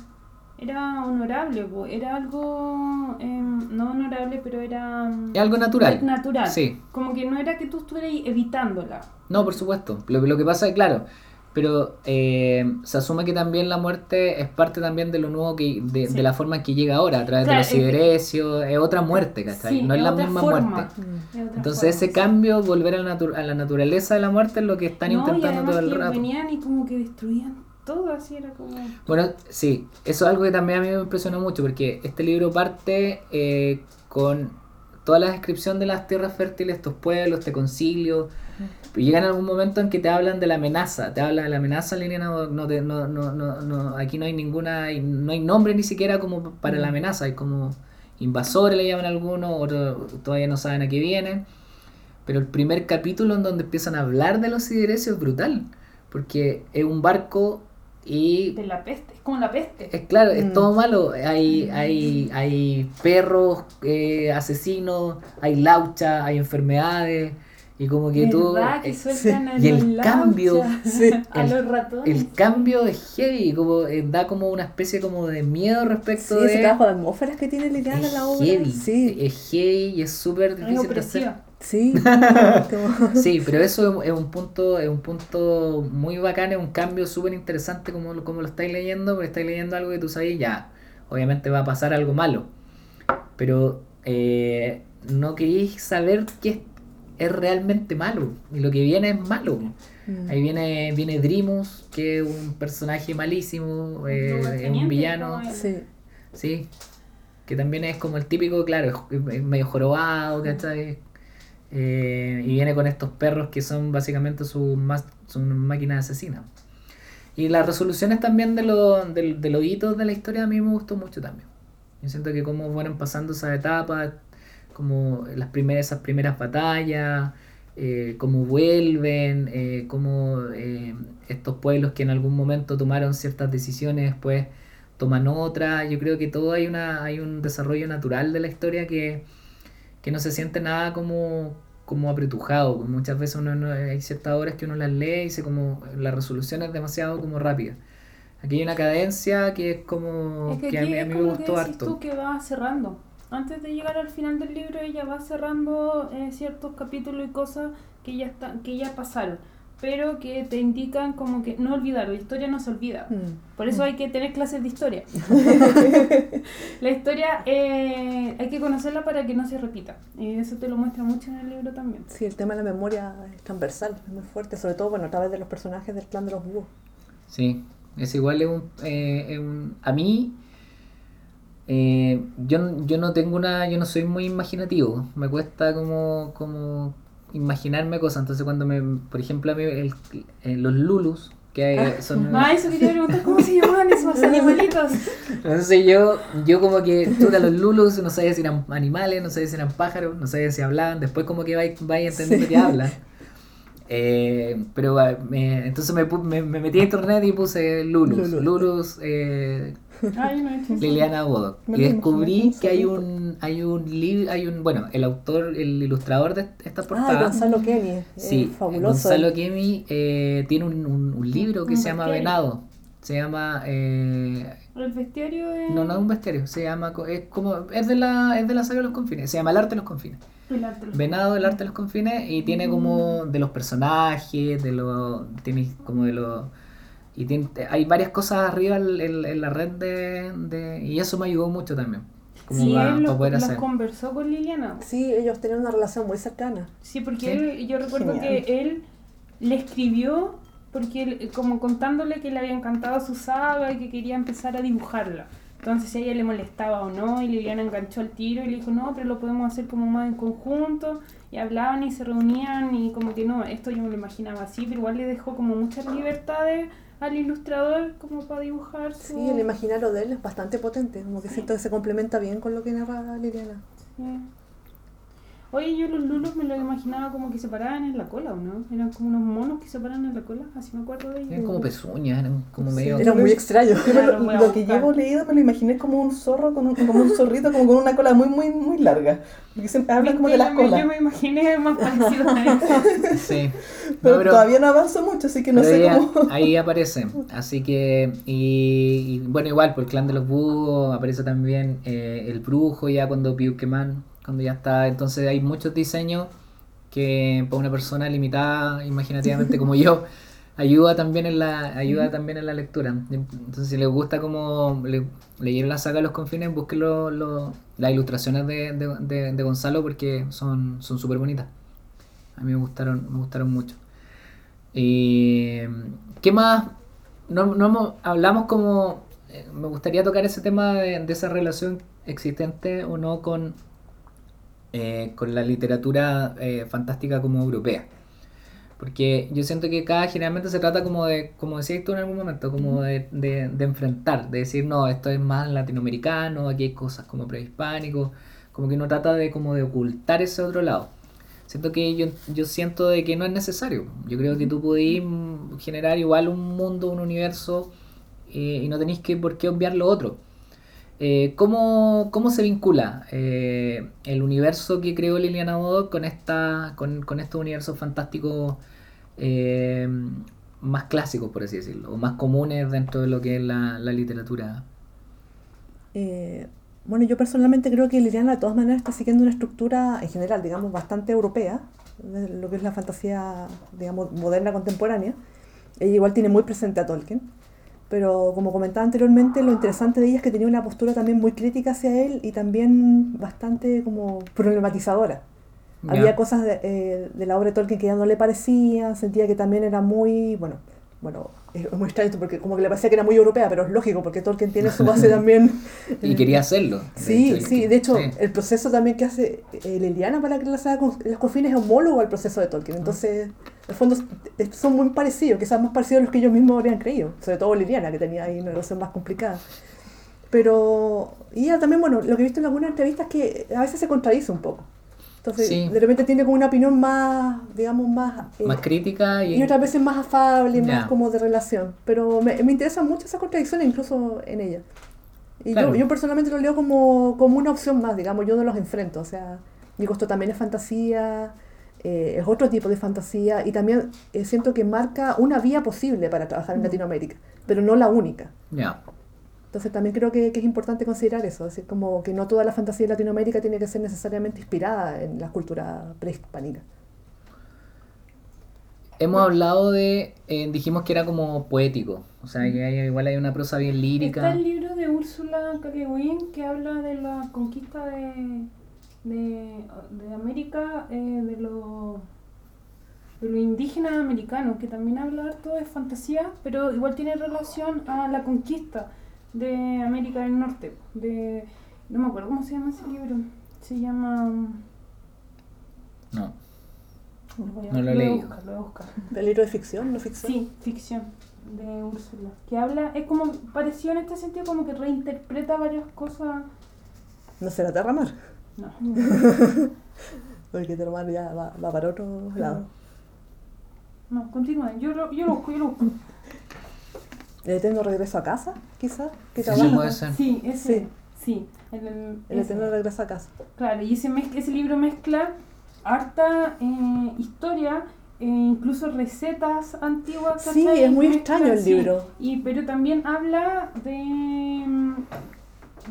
era honorable, po. era algo em, no honorable, pero era em, es algo natural natural. sí Como que no era que tú estuvieras evitándola. No, por supuesto. Lo, lo que pasa es, claro, pero eh, se asume que también la muerte es parte también de lo nuevo que de, Sí. de la forma en que llega ahora, a través Claro, de los es que- siderecios, es otra muerte, ¿cachai? Sí, no es la otra misma forma. muerte. Mm. Es Entonces ese forma, sí. cambio, volver a la, a la naturaleza de la muerte es lo que están No, y intentando además todo el que rato. venían y como que destruían todo, así era como... Bueno, sí, eso es algo que también a mí me impresionó mucho, porque este libro parte eh, con toda la descripción de las tierras fértiles, estos pueblos, este concilio, y llegan algún momento en que te hablan de la amenaza, te hablan de la amenaza, Liliana, no, no, no, no, no, no, aquí no hay ninguna, no hay nombre ni siquiera como para la amenaza, hay como invasores le llaman algunos, otros todavía no saben a qué vienen, pero el primer capítulo en donde empiezan a hablar de los siderecios es brutal, porque es un barco y De la peste, es como la peste. es claro, es Mm. todo malo. Hay, hay, hay perros eh, asesinos, hay laucha, hay enfermedades. Y como que a y los el cambio, sí, a el- los ratones. el cambio es heavy, como eh, da como una especie como de miedo Sí, respecto ese de. trabajo de atmósferas que tiene es la obra. heavy, Sí, es heavy y es súper difícil de hacer. Sí. Sí, pero eso es un punto, es un punto muy bacán, es un cambio súper interesante como, lo- como lo estáis leyendo, porque estáis leyendo algo que tú sabes ya, obviamente va a pasar algo malo, pero eh, no queréis saber qué es, es realmente malo, y lo que viene es malo. Mm. Ahí viene, viene Drimus, que es un personaje malísimo, eh, es un villano, Sí. sí, que también es como el típico, claro, es es medio jorobado, ¿cachai? Eh, y viene con estos perros que son básicamente sus más, son máquinas asesinas. Y las resoluciones también de, los de, de los hitos de la historia a mí me gustó mucho también. Yo siento que cómo fueron pasando esas etapas, como las primeras, esas primeras batallas, eh, cómo vuelven, eh, cómo eh, estos pueblos que en algún momento tomaron ciertas decisiones después toman otras. Yo creo que todo hay una hay un desarrollo natural de la historia que, que no se siente nada como, como apretujado. Muchas veces uno no- hay ciertas obras que uno las lee y dice como la resolución es demasiado como rápida. Aquí hay una cadencia que es como Es que que, a mí, a mí me como que gustó decís harto. tú que va cerrando. Antes de llegar al final del libro, ella va cerrando eh, ciertos capítulos y cosas que ya están, que ya pasaron, pero que te indican como que no olvidar, la historia no se olvida. Mm. Por eso hay que tener clases de historia. la historia eh, hay que conocerla para que no se repita. Y eso te lo muestra mucho en el libro también. Sí, el tema de la memoria es transversal, es muy fuerte, sobre todo bueno, a través de los personajes del clan de los búhos. Sí, es igual, es un, eh, es un- a mí, eh, yo, n- yo no tengo una, yo no soy muy imaginativo, me cuesta como, como imaginarme cosas, entonces cuando me, por ejemplo, a mí el- eh, los lulus, que son... Ah, eso quería preguntar cómo se llamaban esos animalitos. Entonces yo, yo como que, chuta, los lulus, no sabía si eran animales, no sabía si eran pájaros, no sabía si hablaban, después como que vais vais entendiendo Sí. que hablan. Eh, pero ah, me- entonces me, me, me metí a internet y puse lulus, Lulus. lulus, eh, Ay, no he hecho eso. Liliana Bodoc. Me Y descubrí que hay un, hay un libro, hay un, bueno, el autor, el ilustrador de esta Ah, portada. Gonzalo Kenny, eh, Sí, fabuloso. Gonzalo Kemi eh, tiene un, un- un libro que Un se llama bestiario. Venado. Se llama eh, El bestiario de... no, no es un bestiario, se llama co- es como es de la es de la saga de los confines, se llama El arte de los confines. El arte de los- Venado, el arte de los confines y tiene como de los personajes, de los tiene como de los y tiene, hay varias cosas arriba en, en- en la red de, de- y eso me ayudó mucho también. Como Sí, para, él los, poder los hacer. conversó con Liliana. Sí, ellos tenían una relación muy cercana. Sí, porque Sí. él, yo recuerdo Genial. que él le escribió porque él, como contándole que le había encantado su saga y que quería empezar a dibujarla. Entonces si a ella le molestaba o no, y Liliana enganchó el tiro y le dijo, no, pero lo podemos hacer como más en conjunto. Y hablaban y se reunían y como que no, esto yo me lo imaginaba así, pero igual le dejó como muchas libertades al ilustrador como para dibujar su... Sí, el imaginario de él es bastante potente, como que siento que se complementa bien con lo que narra Liliana. Sí. Oye, yo los lulos me los imaginaba como que se paraban en la cola, ¿o no? Eran como unos monos que se paran en la cola, así me acuerdo de ellos. Eran como pezuñas, eran como Sí, medio Era muy extraño. Lo, que llevo leído me lo imaginé como un zorro, con un, como un zorrito, como con una cola muy, muy, muy larga. Porque siempre hablan como de las yo me- colas. Yo me imaginé más parecido a eso. Sí. Pero, No, pero- todavía no avanzo mucho, así que no sé ahí, cómo. ahí aparece. Así que, y, y, bueno, igual, por el clan de los búhos aparece también eh, el brujo ya cuando Piuqueman, cuando ya está. Entonces hay muchos diseños que para una persona limitada imaginativamente como yo, ayuda también en la ayuda también en la lectura. Entonces, si les gusta como le, leyeron la saga de los confines, busquen lo- lo- las ilustraciones de, de, de- de Gonzalo porque son son súper bonitas. A mí me gustaron me gustaron mucho. Y ¿qué más? No, no hemos- hablamos como eh, me gustaría tocar ese tema de, de esa relación existente o no con eh, con la literatura eh, fantástica como europea. Porque yo siento que cada generalmente se trata como de, como decías tú en algún momento, como de, de, de enfrentar, de decir, no, esto es más latinoamericano, aquí hay cosas como prehispánico, como que uno trata de como de ocultar ese otro lado. Siento que yo, yo siento de que no es necesario. Yo creo que tú podés generar igual un mundo, un universo, eh, y no tenéis que por qué obviar lo otro. Eh, ¿cómo, cómo se vincula eh, el universo que creó Liliana Bodo con, esta, con, con estos universos fantásticos eh, más clásicos, por así decirlo, o más comunes dentro de lo que es la, la literatura? Bueno, yo personalmente creo que Liliana de todas maneras está siguiendo una estructura en general, digamos, bastante europea, de lo que es la fantasía, digamos, moderna contemporánea. Ella igual tiene muy presente a Tolkien, pero como comentaba anteriormente, lo interesante de ella es que tenía una postura también muy crítica hacia él y también bastante como problematizadora. Había cosas de, eh, de la obra de Tolkien que ya no le parecían, sentía que también era muy, bueno, bueno, es muy extraño esto porque como que le parecía que era muy europea, pero es lógico porque Tolkien tiene su base también. Y quería hacerlo. de Sí, hecho, sí, de hecho, sí. el proceso también que hace eh, Liliana para crear la saga con los confines es homólogo al proceso de Tolkien. Entonces, en el fondo, eh, son muy parecidos, quizás más parecidos a los que ellos mismos habrían creído. Sobre todo Liliana, que tenía ahí una relación más complicada. Pero, y ella también, bueno, lo que he visto en algunas entrevistas es que a veces se contradice un poco. Entonces, Sí. de repente tiene como una opinión más, digamos, más... eh, Más crítica y, y otras veces más afable, Ya. más como de relación. Pero me, me interesa mucho esa contradicción incluso en ella. Y Claro. yo, yo personalmente lo leo como, como una opción más, digamos, yo no los enfrento. O sea, mi costo también es fantasía, eh, es otro tipo de fantasía y también eh, siento que marca una vía posible para trabajar en Latinoamérica, pero no la única. Ya. Entonces también creo que, que es importante considerar eso, es decir, como que no toda la fantasía de Latinoamérica tiene que ser necesariamente inspirada en la cultura prehispánica. Hemos hablado de, eh, dijimos que era como poético, o sea, que hay- igual hay una prosa bien Está lírica. el libro de Úrsula Guin que habla de la conquista de, de, de América, eh, de lo de lo indígena americano, que también habla harto de fantasía, pero igual tiene relación a la conquista de América del Norte. De, no me acuerdo cómo se llama ese libro. Se llama... No. voy a- No lo he voy a leído. buscar, lo voy a buscar. ¿El libro de ficción, no ficción? Sí, ficción de Úrsula. Que habla, es como parecido en este sentido, como que reinterpreta varias cosas. ¿No será Terramar? No. Porque Terramar ya va, va para otro lado. No, continúen. Yo lo, yo lo busco, yo lo busco. ¿El eterno regreso a casa, quizás? ¿Qué Sí, puede ser. Sí, ese. Sí. Sí. el, el- El ese. eterno regreso a casa. Claro, y ese, mez- ese libro mezcla harta eh, historia, e incluso recetas antiguas. Sí, es muy Mezcla, extraño el sí. libro. Y, pero también habla de,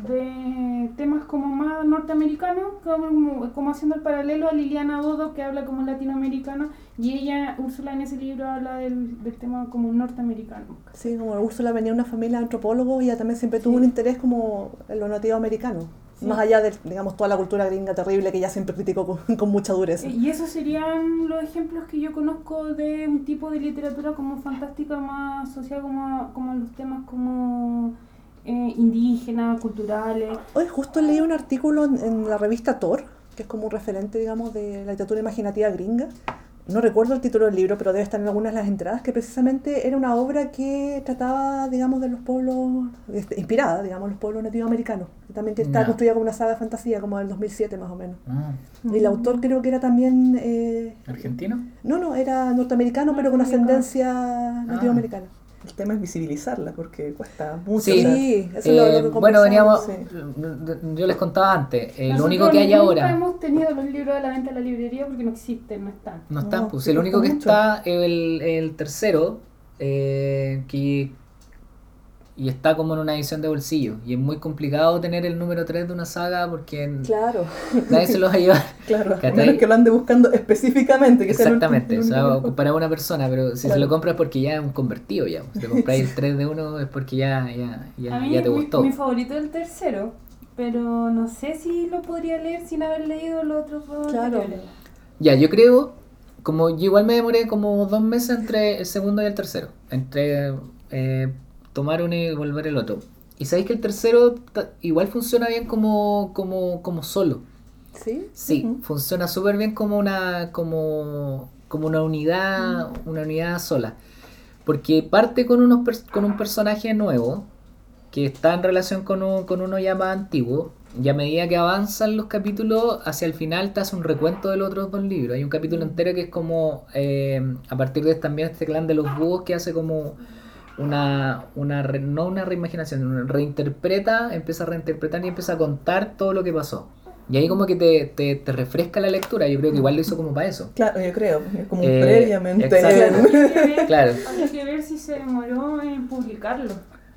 de temas como más norteamericanos, como, como haciendo el paralelo a Liliana Dodo, que habla como latinoamericana, y ella, Úrsula, en ese libro habla del, del tema como norteamericano. Sí, como Úrsula venía de una familia de antropólogos y ella también siempre tuvo Sí. un interés como en lo nativo americano. Sí. Más allá de, digamos, toda la cultura gringa terrible que ella siempre criticó con, con mucha dureza. Y esos serían los ejemplos que yo conozco de un tipo de literatura como fantástica más asociada como como a los temas como eh, indígenas, culturales. Hoy justo leí un artículo en, en la revista Thor, que es como un referente, digamos, de la literatura imaginativa gringa. No recuerdo el título del libro, pero debe estar en algunas de las entradas, que precisamente era una obra que trataba, digamos, de los pueblos, este, inspirada, digamos, los pueblos nativoamericanos. También que estaba Ya. construida como una saga de fantasía, como del 2007 más o menos. Ah, Y el autor creo que era también... eh, ¿Argentino? no, no, era norteamericano, pero con ascendencia nativoamericana. El tema es visibilizarla porque cuesta mucho. Sí. o sea, Sí, eso es lo, lo Eh, que bueno, veníamos, sí. yo les contaba antes, eh, lo único que hay nunca ahora, hemos tenido los libros a la venta en la librería porque no existen, no están. no está, No, pues el único que mucho. está es el, el tercero, eh, que y está como en una edición de bolsillo. Y es muy complicado tener el número 3 de una saga porque Claro. nadie se los va a llevar. Claro, a menos que lo ande buscando específicamente. Que sea el Exactamente, o último sea, para una persona, pero si se Claro. lo compras porque ya es un convertido ya. Si te compras el 3 de uno es porque ya, ya, ya, a mí ya te mi, gustó. mi favorito es el tercero, pero no sé si lo podría leer sin haber leído los otros dos Claro. Ya, yo creo, como yo igual me demoré como dos meses entre el segundo y el tercero. Entre eh, tomar uno y volver el otro. Y sabéis que el tercero igual funciona bien como, como, como solo. ¿Sí? Sí, funciona súper bien como una, como, como una unidad, una unidad sola. Porque parte con, unos con un personaje nuevo que está en relación con, un- con uno ya más antiguo. Y a medida que avanzan los capítulos, hacia el final te hace un recuento de los otros dos libros. Hay un capítulo entero que es como, eh, a partir de también este clan de los búhos que hace como una, una re- no una reimaginación, una- reinterpreta, empieza a reinterpretar y empieza a contar todo lo que pasó. Y ahí como que te, te, te refresca la lectura, yo creo que igual lo hizo como para eso. Claro, yo creo, es como un Eh, previamente. exacto. Habría que ver- Claro. habría que ver si se demoró en publicarlo.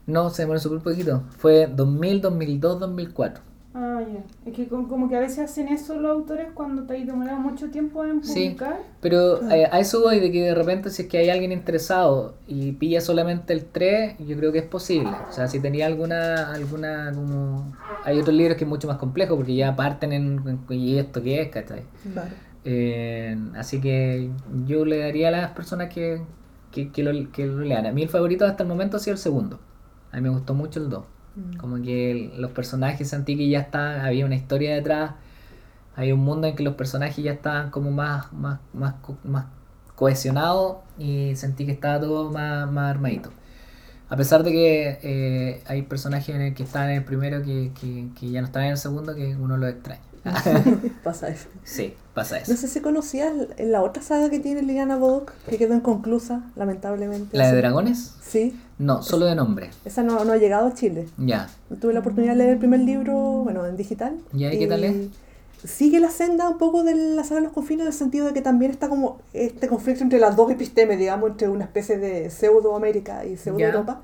No, se demoró súper poquito. Fue 2000, 2002, 2004. Ah, ya. Es que como, que a veces hacen eso los autores cuando te demorado mucho tiempo en Sí. publicar. Pero eh, a eso voy, de que de repente si es que hay alguien interesado y pilla solamente el 3, yo creo que es posible. O sea, si tenía alguna, alguna como... Hay otros libros que es mucho más complejo porque ya parten en... en- ¿Y esto qué es? ¿cachai? Vale. Eh, así que yo le daría a las personas que, que, que lo, que lo lean. A mí el favorito hasta el momento ha sido el segundo. A mí me gustó mucho el 2. Como que el- los personajes sentí que ya está, había una historia detrás, había un mundo en que los personajes ya estaban como más, más, más, más cohesionados y sentí que estaba todo más, más armadito. A pesar de que eh, hay personajes en el que están en el primero que, que, que ya no están en el segundo, que uno los extraña. Pasa eso. sí, pasa eso. No sé si conocías en la otra saga que tiene Liliana Bodoc, que quedó inconclusa, lamentablemente. ¿La de dragones? Sí, No, solo de nombre. esa no, no ha llegado a Chile. Ya. Tuve la oportunidad de leer el primer libro, bueno, en digital. ¿Ya? ¿Y qué tal es? Sigue la senda un poco de la saga de los confines en el sentido de que también está como este conflicto entre las dos epistemes, digamos, entre una especie de pseudo-América y pseudo-Europa,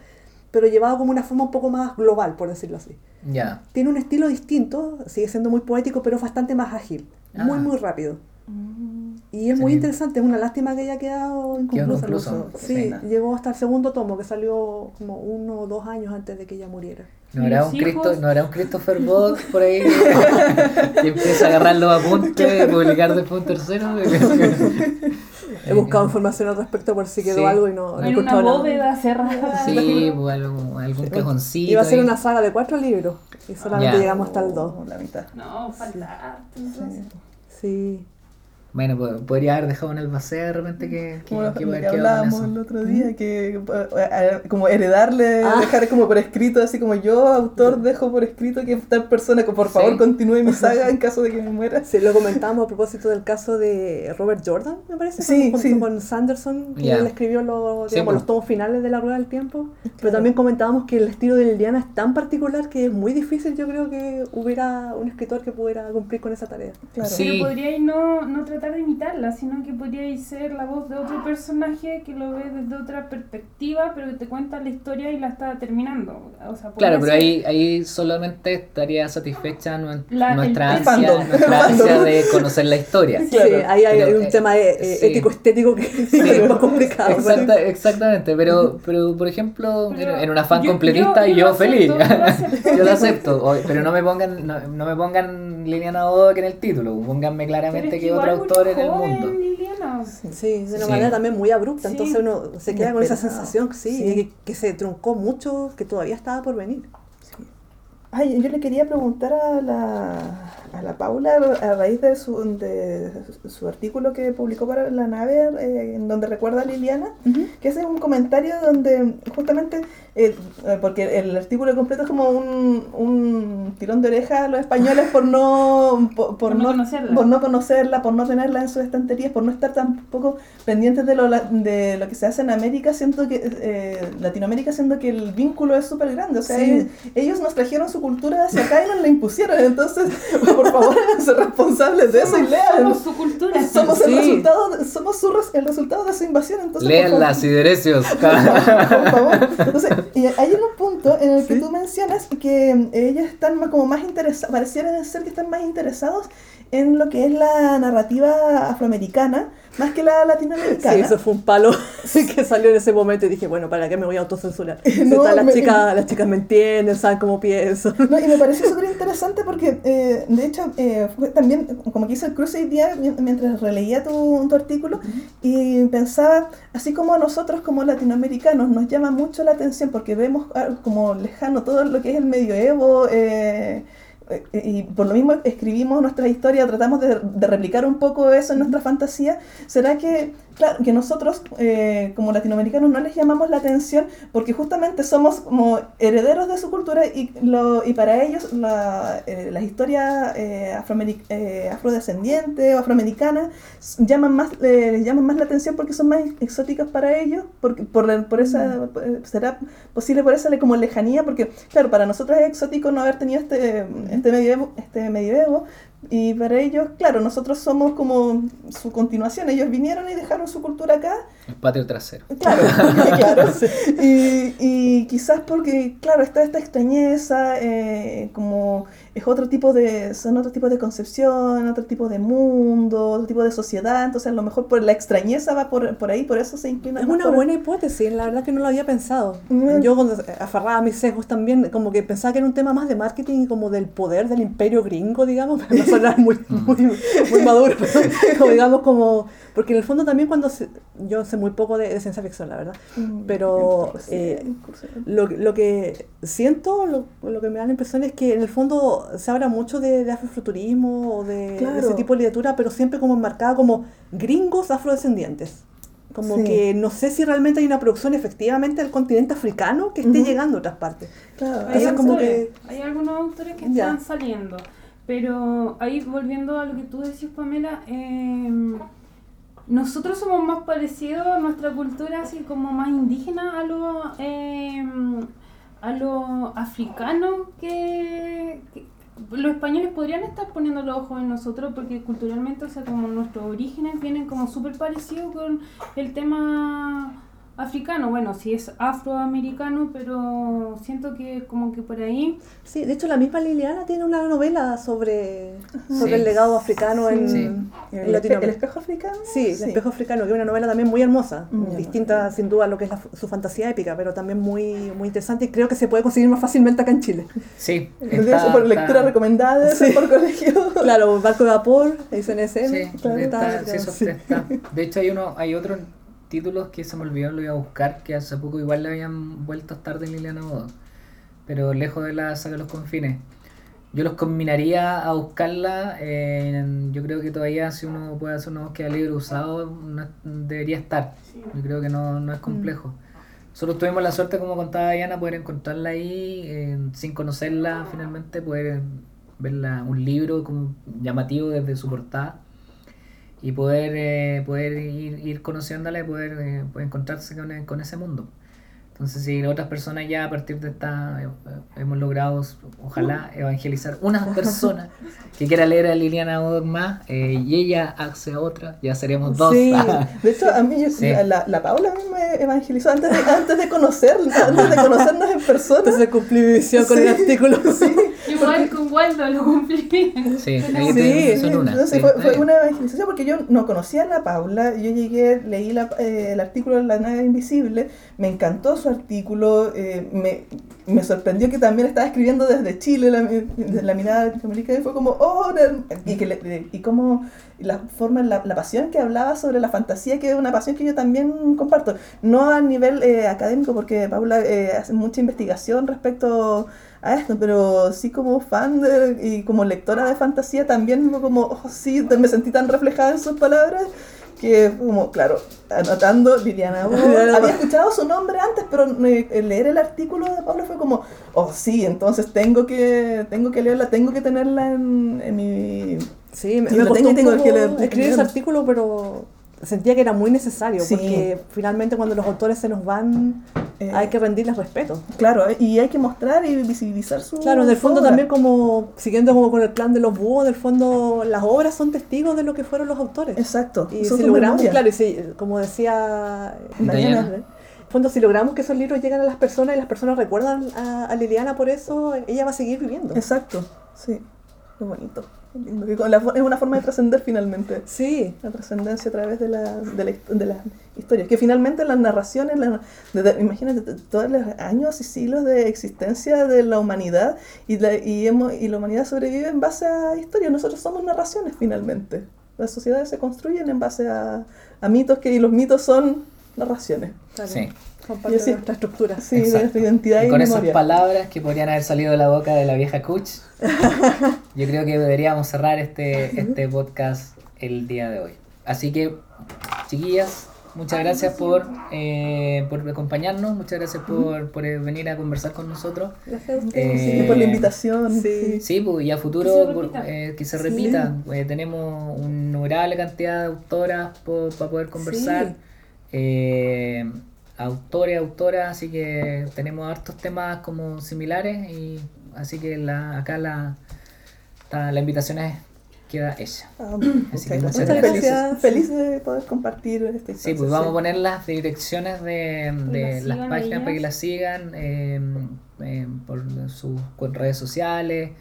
pero llevado como una forma un poco más global, por decirlo así. Ya. Tiene un estilo distinto, sigue siendo muy poético, pero es bastante más ágil, muy, Ah. muy rápido. Mm, Y es muy Sí. interesante, es una lástima que haya quedado inconclusa. Sí, pena. llegó hasta el segundo tomo, que salió como uno o dos años antes de que ella muriera. ¿No habrá, Los un Cristo, ¿No habrá un Christopher Bock por ahí que, empieza a agarrar los apuntes y publicar después un tercero? He buscado información al respecto por si quedó Sí. algo y no, no he En una nada. bóveda cerrada. Sí, pues algo- algún cajoncito. Iba a ser ahí. una saga de cuatro libros y solamente llegamos hasta el 2. oh, La mitad. No, falta. entonces. Sí. Bueno, podría haber dejado en el vacío de repente que, que, Como lo, que lo que hablábamos el otro día, que eh, eh, como heredarle, Ah. dejar como por escrito, así como yo, autor, dejo por escrito que tal persona, que por favor Sí. continúe mi saga en caso de que me muera. Sí, lo comentamos a propósito del caso de Robert Jordan, me parece, Sí, junto sí. con Sanderson, que Ya. él escribió los, Sí, digamos, los tomos finales de La Rueda del Tiempo. Pero también comentábamos que el estilo de Liliana es tan particular que es muy difícil, yo creo que hubiera un escritor que pudiera cumplir con esa tarea. Claro. Sí. Pero podríais no, no tratar de imitarla, sino que podríais ser la voz de otro personaje que lo ve desde otra perspectiva, pero que te cuenta la historia y la está terminando. O sea, Claro, pero ahí, ahí solamente estaría satisfecha La- nuestra el ansia, nuestra ansia de conocer la historia. Sí, Claro. ahí hay Pero, un eh, tema eh, eh, sí. ético-estético que es más complicado. Exacta- exactamente, pero, pero por ejemplo, Pero en, un afán yo- completista yo- y yo feliz. acepto, yo lo acepto. yo lo acepto, o- pero no me pongan no, no me pongan Liliana Bodoc en el título, pónganme Pero claramente es que otro muy autor en el mundo. Sí, de una Sí. manera también muy abrupta, Sí. entonces uno se queda con esa sensación, sí, que, que se truncó mucho, que todavía estaba por venir. Ay, yo le quería preguntar a la, a la Paula a raíz de su, de su artículo que publicó para la nave, eh, en donde recuerda a Liliana, que ese es un comentario donde justamente, eh, eh, porque el artículo completo es como un, un tirón de oreja a los españoles por no, por, Por no conocerla. por no conocerla, por no tenerla en sus estanterías, por no estar tampoco pendientes de lo, de lo que se hace en América, siento que eh, Latinoamérica, siendo que el vínculo es súper grande. O sea, Sí. ellos, ellos nos trajeron su cultura hacia acá y nos la impusieron. Entonces, por por favor, háganse responsables de eso y lean. Somos su cultura. Somos el Sí. resultado, de- somos su res- el resultado de su invasión. Entonces, Lean las siderecios. por favor. Entonces, y hay un punto en el que Sí. tú mencionas que ellos están más, como más interesados, pareciera ser que están más interesados en lo que es la narrativa afroamericana, más que la latinoamericana. Sí, eso fue un palo que salió en ese momento y dije, bueno, ¿para qué me voy a autocensurar? No, las, me- chicas, las chicas me entienden, saben cómo pienso. No, y me pareció súper interesante porque, eh, de hecho, eh, fue también, como que hice el cruce hoy día mi- mientras releía tu, tu artículo y pensaba, así como a nosotros como latinoamericanos nos llama mucho la atención porque vemos como lejano todo lo que es el medioevo. eh, y por lo mismo escribimos nuestra historia, tratamos de, de replicar un poco eso en nuestra fantasía. ¿Será que, claro, que nosotros eh, como latinoamericanos no les llamamos la atención porque justamente somos como herederos de su cultura y, lo, y para ellos la, eh, las historias eh, eh, afrodescendientes o afroamericanas llaman más, les llaman más la atención porque son más exóticas para ellos? Porque, por, por esa, eh, ¿Será posible por esa como lejanía? Porque, claro, para nosotros es exótico no haber tenido este, este, medioevo, este medioevo y para ellos, claro, nosotros somos como su continuación. Ellos vinieron y dejaron su cultura acá El patio trasero. Claro, claro. Y, y quizás porque, claro, está esta extrañeza, eh, como es otro tipo de, son otro tipo de concepción, otro tipo de mundo, otro tipo de sociedad, entonces a lo mejor por la extrañeza va por, por ahí, por eso se inclina Es una por- buena hipótesis, la verdad que no lo había pensado. Mm. Yo cuando aferraba a mis sesgos también, como que pensaba que era un tema más de marketing y como del poder del imperio gringo, digamos, sonar muy, muy, muy maduro, pero como digamos como, porque en el fondo también cuando se- yo sé muy poco de, de ciencia ficción, la verdad, Mm, pero, eh, lo, lo que siento, lo, lo que me da la impresión es que en el fondo se habla mucho de, de afrofuturismo o de, ese tipo de literatura, pero siempre como enmarcada como gringos afrodescendientes. Como Sí. que no sé si realmente hay una producción efectivamente del continente africano que esté llegando a otras partes. Claro, Hay, Entonces, como autores, que- hay algunos autores que Ya. están saliendo. Pero ahí volviendo a lo que tú decías, Pamela, eh, nosotros somos más parecidos a nuestra cultura, así como más indígena a lo, eh, a lo africano que, los españoles podrían estar poniendo los ojos en nosotros porque culturalmente, o sea, como nuestros orígenes vienen como súper parecidos con el tema africano. Bueno, sí es afroamericano, pero siento que como que por ahí... Sí, de hecho la misma Liliana tiene una novela sobre, sobre Sí. el legado africano en, Sí. en ¿El, espe- el Latinoamérica. espejo africano? Sí, El espejo africano, que es una novela también muy hermosa, Mm. distinta sin duda a lo que es la- su fantasía épica, pero también muy, muy interesante y creo que se puede conseguir más fácilmente acá en Chile. Sí. Está- por está- lectura recomendada, ser Sí. por colegio. Claro, Barco de Vapor, SNSM. Sí, Claro, está- está- sí, eso sí. está. De hecho, hay uno, hay otros títulos que se me olvidó, lo iba a buscar, que hace poco igual le habían vuelto a estar de Liliana Bodo, pero lejos de la saga de los confines. Yo los combinaría a buscarla. en- yo creo que todavía, si uno puede hacer una búsqueda libre usado, no- debería estar. Yo creo que no, no es complejo. Nosotros tuvimos la suerte, como contaba Diana, poder encontrarla ahí eh, sin conocerla finalmente, poder verla, un libro como llamativo desde su portada y poder, eh, poder ir, ir conociéndola y poder, eh, poder encontrarse con, e- con ese mundo. Entonces, si otras personas ya a partir de esta eh, hemos logrado, ojalá, evangelizar una persona que quiera leer a Liliana Odom más eh, y ella hace otra, ya seremos dos. Sí, de hecho, a mí, yo- Sí. la, la Paula me evangelizó antes de, antes de conocerla, antes de conocernos en persona. Entonces cumplí mi misión con el Sí. Igual con Waldo lo cumplí. Sí, ahí Sí, te- son una. entonces sí, fue, fue una evangelización porque yo no conocía a la Paula, yo llegué, leí la- eh, el artículo de La nave invisible, me encantó su artículo, eh, me, me sorprendió que también estaba escribiendo desde Chile, la, desde la mirada latinoamericana, y fue como, oh, y, que le- y cómo la forma, la, la pasión que hablaba sobre la fantasía, que es una pasión que yo también comparto, no a nivel eh, académico, porque Paula eh, hace mucha investigación respecto a esto, pero sí como fan de- y como lectora de fantasía también como, oh, sí, me sentí tan reflejada en sus palabras que como, claro, anotando Liliana Bo, había escuchado su nombre antes, pero leer el artículo de Pablo fue como, oh sí, entonces tengo que, tengo que leerla, tengo que tenerla en, en mi... Sí, me, tengo que leer- escribir ese artículo, pero sentía que era muy necesario, Sí. porque finalmente cuando los autores se nos van, Eh, hay que rendirles respeto. Claro, eh, y hay que mostrar y visibilizar su Claro, en el fondo obra. también como, siguiendo como con el plan de los búhos, del fondo las obras son testigos de lo que fueron los autores. Exacto. Y son si logramos, memoria. claro, y si, como decía Diana. Diana. en el fondo, si logramos que esos libros lleguen a las personas y las personas recuerdan a, a Liliana por eso, ella va a seguir viviendo. Exacto, sí. Qué bonito. Qué lindo. Que con la fo- es una forma de trascender finalmente. Sí, La trascendencia a través de, la, de, la, de las historias. Que finalmente las narraciones, la- desde- imagínate todos los años y siglos de existencia de la humanidad y la, y, hemos, y la humanidad sobrevive en base a historias. Nosotros somos narraciones finalmente. Las sociedades se construyen en base a, a mitos que, y los mitos son narraciones. claro, Sí. Son parte de nuestra estructura. Sí, de Exacto. nuestra identidad y, Y con esas memoria. palabras que podrían haber salido de la boca de la vieja Kuch, yo creo que deberíamos cerrar este, este podcast el día de hoy. Así que, chiquillas, muchas gracias por, eh, por acompañarnos, muchas gracias por, por eh, venir a conversar con nosotros. Gracias a Sí, ustedes. Eh, por la invitación. sí. sí. Pues, y a futuro Que se por- repita. eh, que se Sí. repita. Eh, tenemos una innumerable cantidad de autoras para poder conversar. Autores, autoras, así que tenemos hartos temas como similares y así que la, acá la, la invitación es, queda hecha. Ah, Así que muchas muchas gracias. Feliz, gracias. feliz de poder compartir este Sí, pues vamos a poner las direcciones de, de la las páginas ellas. para que las sigan eh, eh, por sus redes sociales,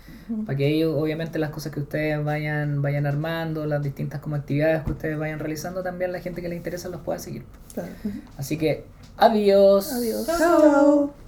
para que ellos, obviamente, las cosas que ustedes vayan vayan armando, las distintas como actividades que ustedes vayan realizando, también la gente que les interesa los pueda seguir. Claro. Así que, adiós. Adiós. Chao. Chao.